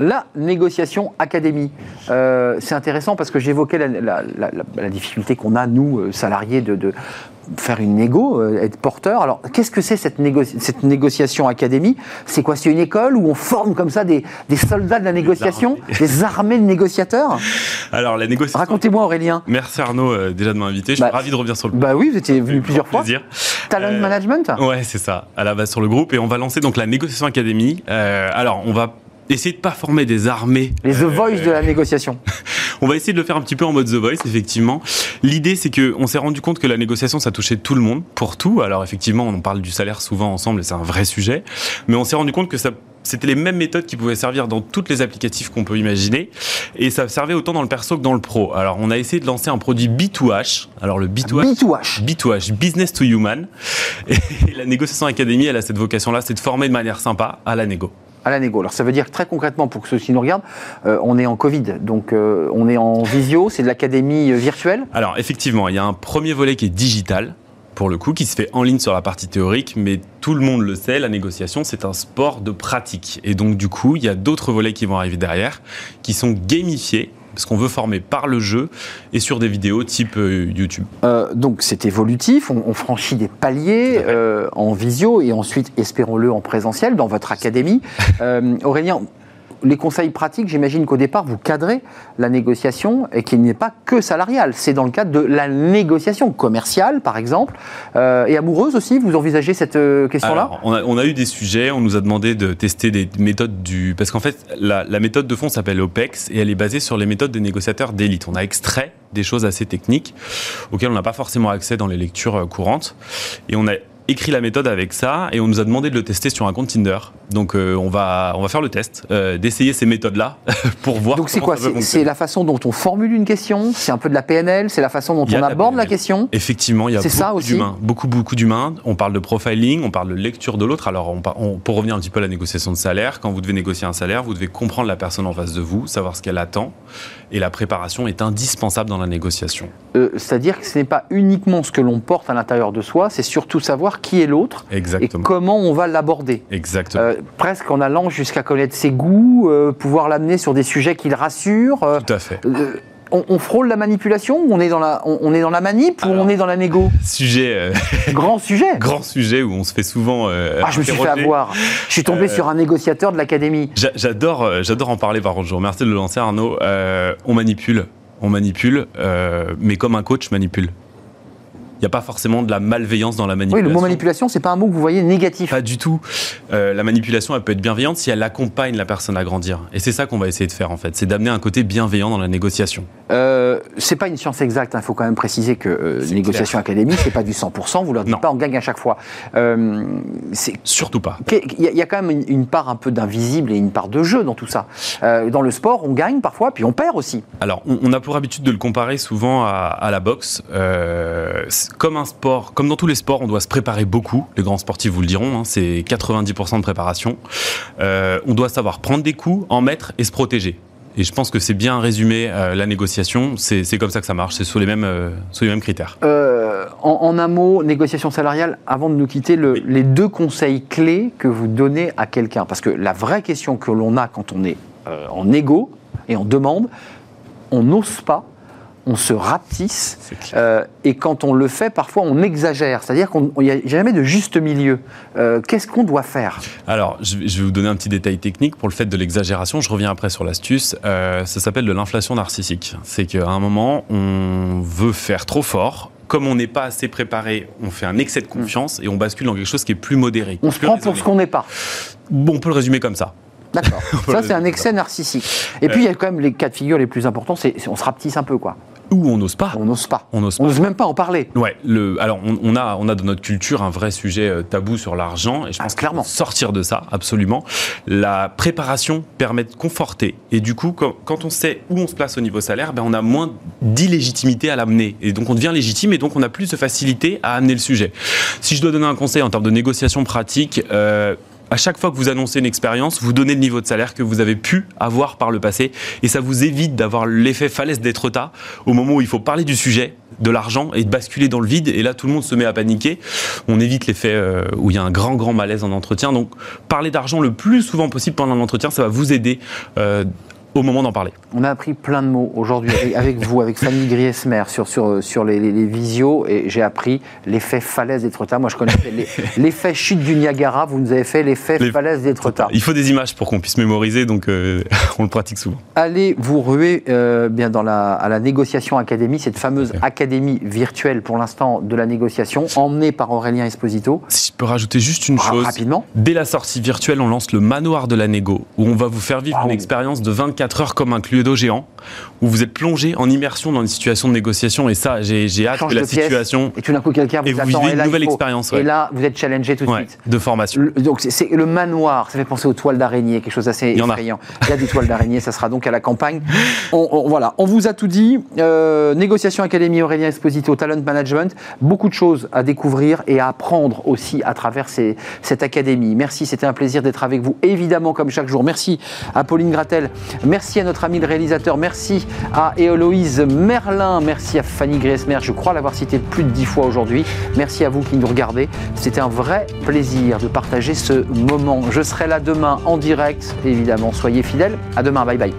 La négociation académie. Euh, c'est intéressant parce que j'évoquais la, la, la, la, difficulté qu'on a, nous, salariés, de, de faire une négo, euh, être porteur. Alors, qu'est-ce que c'est cette, négo cette, négociation académie? C'est quoi? C'est une école où on forme comme ça des, des soldats de la négociation Des armées, des armées de négociateurs? Alors, la négociation... Racontez-moi, Aurélien. Merci Arnaud, euh, déjà de m'inviter. Je suis bah, ravi de revenir sur le Bah oui, vous étiez venu plusieurs fois. plaisir. Talent euh, management? Ouais, c'est ça, à la base sur le groupe. Et on va lancer donc la négociation académie. Euh, alors, on va essayer de pas former des armées. Les The euh, Voice de la négociation. on va essayer de le faire un petit peu en mode The Voice, effectivement. L'idée, c'est que on s'est rendu compte que la négociation, ça touchait tout le monde, pour tout. Alors effectivement, on parle du salaire souvent ensemble, et c'est un vrai sujet. Mais on s'est rendu compte que ça c'était les mêmes méthodes qui pouvaient servir dans toutes les applicatifs qu'on peut imaginer et ça servait autant dans le perso que dans le pro. Alors on a essayé de lancer un produit B2H. Alors le B2H, B2H, B2H Business to Human. Et la négociation académie, elle a cette vocation-là, c'est de former de manière sympa à la négo à la négo. Alors ça veut dire très concrètement pour ceux qui nous regardent, euh, on est en Covid, donc euh, on est en visio, c'est de l'académie virtuelle. Alors effectivement, il y a un premier volet qui est digital pour le coup, qui se fait en ligne sur la partie théorique, mais tout le monde le sait, la négociation, c'est un sport de pratique. Et donc, du coup, il y a d'autres volets qui vont arriver derrière, qui sont gamifiés, parce qu'on veut former par le jeu et sur des vidéos type euh, YouTube. Euh, donc c'est évolutif, on, on, franchit des paliers euh, en visio et ensuite, espérons-le, en présentiel dans votre académie. Aurélien, les conseils pratiques, j'imagine qu'au départ, vous cadrez la négociation et qu'il n'est pas que salarial. C'est dans le cadre de la négociation commerciale, par exemple, euh, et amoureuse aussi. Vous envisagez cette euh, question-là on a, eu des sujets, on nous a demandé de tester des méthodes du. Parce qu'en fait, la, la méthode de fond s'appelle OPEX et elle est basée sur les méthodes des négociateurs d'élite. On a extrait des choses assez techniques auxquelles on n'a pas forcément accès dans les lectures euh, courantes. Et on a écrit la méthode avec ça et on nous a demandé de le tester sur un compte Tinder. Donc euh, on, va, on va faire le test, euh, d'essayer ces méthodes-là pour voir. Donc c'est quoi C'est la façon dont on formule une question, c'est un peu de la PNL, c'est la façon dont on aborde la, question. Effectivement, il y a beaucoup d'humains, beaucoup beaucoup d'humains. On parle de profiling, on parle de lecture de l'autre. Alors on, pour revenir un petit peu à la négociation de salaire, quand vous devez négocier un salaire, vous devez comprendre la personne en face de vous, savoir ce qu'elle attend, et la préparation est indispensable dans la négociation. Euh, c'est-à-dire que ce n'est pas uniquement ce que l'on porte à l'intérieur de soi, c'est surtout savoir qui est l'autre et comment on va l'aborder. Exactement. Euh, presque en allant jusqu'à connaître ses goûts, euh, pouvoir l'amener sur des sujets qui le rassurent. Tout à fait on, frôle la manipulation ou on est dans la, on, est dans la manip ou on est dans la négo? Sujet. Euh, grand sujet. Grand sujet où on se fait souvent. Euh, ah, je me suis fait avoir. Je suis tombé euh, sur un négociateur de l'académie. J'adore, j'adore en parler par contre. Je vous remercie de le lancer, Arnaud. on manipule, on manipule, mais comme un coach manipule n'y a pas forcément de la malveillance dans la manipulation. Oui, le mot manipulation, c'est pas un mot que vous voyez négatif. Pas du tout. Euh, la manipulation, elle peut être bienveillante si elle accompagne la personne à grandir. Et c'est ça qu'on va essayer de faire en fait, c'est d'amener un côté bienveillant dans la négociation. Euh, c'est pas une science exacte. Il hein. faut quand même préciser que euh, les négociations académiques, c'est pas du 100%. Vous leur dites pas on gagne à chaque fois. Euh, Surtout pas. Il y, a quand même une, part un peu d'invisible et une part de jeu dans tout ça. dans le sport, on gagne parfois, puis on perd aussi. Alors, on, a pour habitude de le comparer souvent à, à la boxe comme un sport, comme dans tous les sports, on doit se préparer beaucoup. Les grands sportifs vous le diront, hein, c'est 90% de préparation. Euh, on doit savoir prendre des coups, en mettre et se protéger. Et je pense que c'est bien résumé euh, la négociation. C'est comme ça que ça marche. C'est sur les mêmes, euh, les mêmes critères. En, un mot, négociation salariale. Avant de nous quitter, les deux conseils clés que vous donnez à quelqu'un, parce que la vraie question que l'on a quand on est en négo et on demande, on n'ose pas on se rapetisse. Euh, et quand on le fait, parfois on exagère. C'est-à-dire qu'il n'y a jamais de juste milieu. Euh, qu'est-ce qu'on doit faire? Alors, je vais vous donner un petit détail technique pour le fait de l'exagération. Je reviens après sur l'astuce. Euh, ça s'appelle de l'inflation narcissique. C'est qu'à un moment, on veut faire trop fort comme on n'est pas assez préparé, on fait un excès de confiance et on bascule dans quelque chose qui est plus modéré. On se prend pour ce qu'on n'est pas. Bon, on peut le résumer comme ça. D'accord. ça, c'est un excès narcissique. Et puis, il y a quand même les cas de figure les plus importants, c'est on se rapetisse un peu, quoi. Ou on n'ose pas. On n'ose pas. On n'ose même pas en parler. Ouais. Le, alors, on, a, on a dans notre culture un vrai sujet euh, tabou sur l'argent. Et je ah, pense clairement sortir de ça, absolument. La préparation permet de conforter. Et du coup, quand, on sait où on se place au niveau salaire, ben, on a moins d'illégitimité à l'amener. Et donc, on devient légitime et donc, on a plus de facilité à amener le sujet. Si je dois donner un conseil en termes de négociation pratique, euh, à chaque fois que vous annoncez une expérience, vous donnez le niveau de salaire que vous avez pu avoir par le passé et ça vous évite d'avoir l'effet falaise d'être tas au moment où il faut parler du sujet, de l'argent et de basculer dans le vide et là tout le monde se met à paniquer. On évite l'effet euh, où il y a un grand grand malaise en entretien. Donc parler d'argent le plus souvent possible pendant l'entretien, ça va vous aider euh, au moment d'en parler. On a appris plein de mots aujourd'hui avec, vous, avec Fanny Griesmer sur, sur, sur les, les, visios, et j'ai appris l'effet falaise d'Étretat. Moi, je connais l'effet chute du Niagara. Vous nous avez fait l'effet falaise d'Étretat. Il faut des images pour qu'on puisse mémoriser, donc euh, on le pratique souvent. Allez vous ruer euh, bien dans la, à la négociation académie, cette fameuse académie virtuelle pour l'instant de la négociation, emmenée par Aurélien Esposito. Si je peux rajouter juste une chose. Rapidement. Dès la sortie virtuelle, on lance le manoir de la négo, où on va vous faire vivre une expérience de 24 4 heures comme un Cluedo géant, où vous êtes plongé en immersion dans une situation de négociation. Et ça, j'ai hâte que la situation. Et tout d'un coup, quelqu'un vous et vous vivez une nouvelle expérience. Et là, vous êtes challengé tout de suite. De formation. donc, c'est le manoir. Ça fait penser aux toiles d'araignée, quelque chose d'assez effrayant. Il y a des toiles d'araignée. Ça sera donc à la campagne. On, voilà, on vous a tout dit. Euh, négociation Académie Aurélien Esposito, Talent Management. Beaucoup de choses à découvrir et à apprendre aussi à travers ces, cette académie. Merci, c'était un plaisir d'être avec vous. Évidemment, comme chaque jour. Merci à Pauline Gratel. Merci à notre ami le réalisateur. Merci à Héloïse Merlin. Merci à Fanny Griesmer. Je crois l'avoir cité plus de dix fois aujourd'hui. Merci à vous qui nous regardez. C'était un vrai plaisir de partager ce moment. Je serai là demain en direct. Évidemment, soyez fidèles. À demain. Bye bye.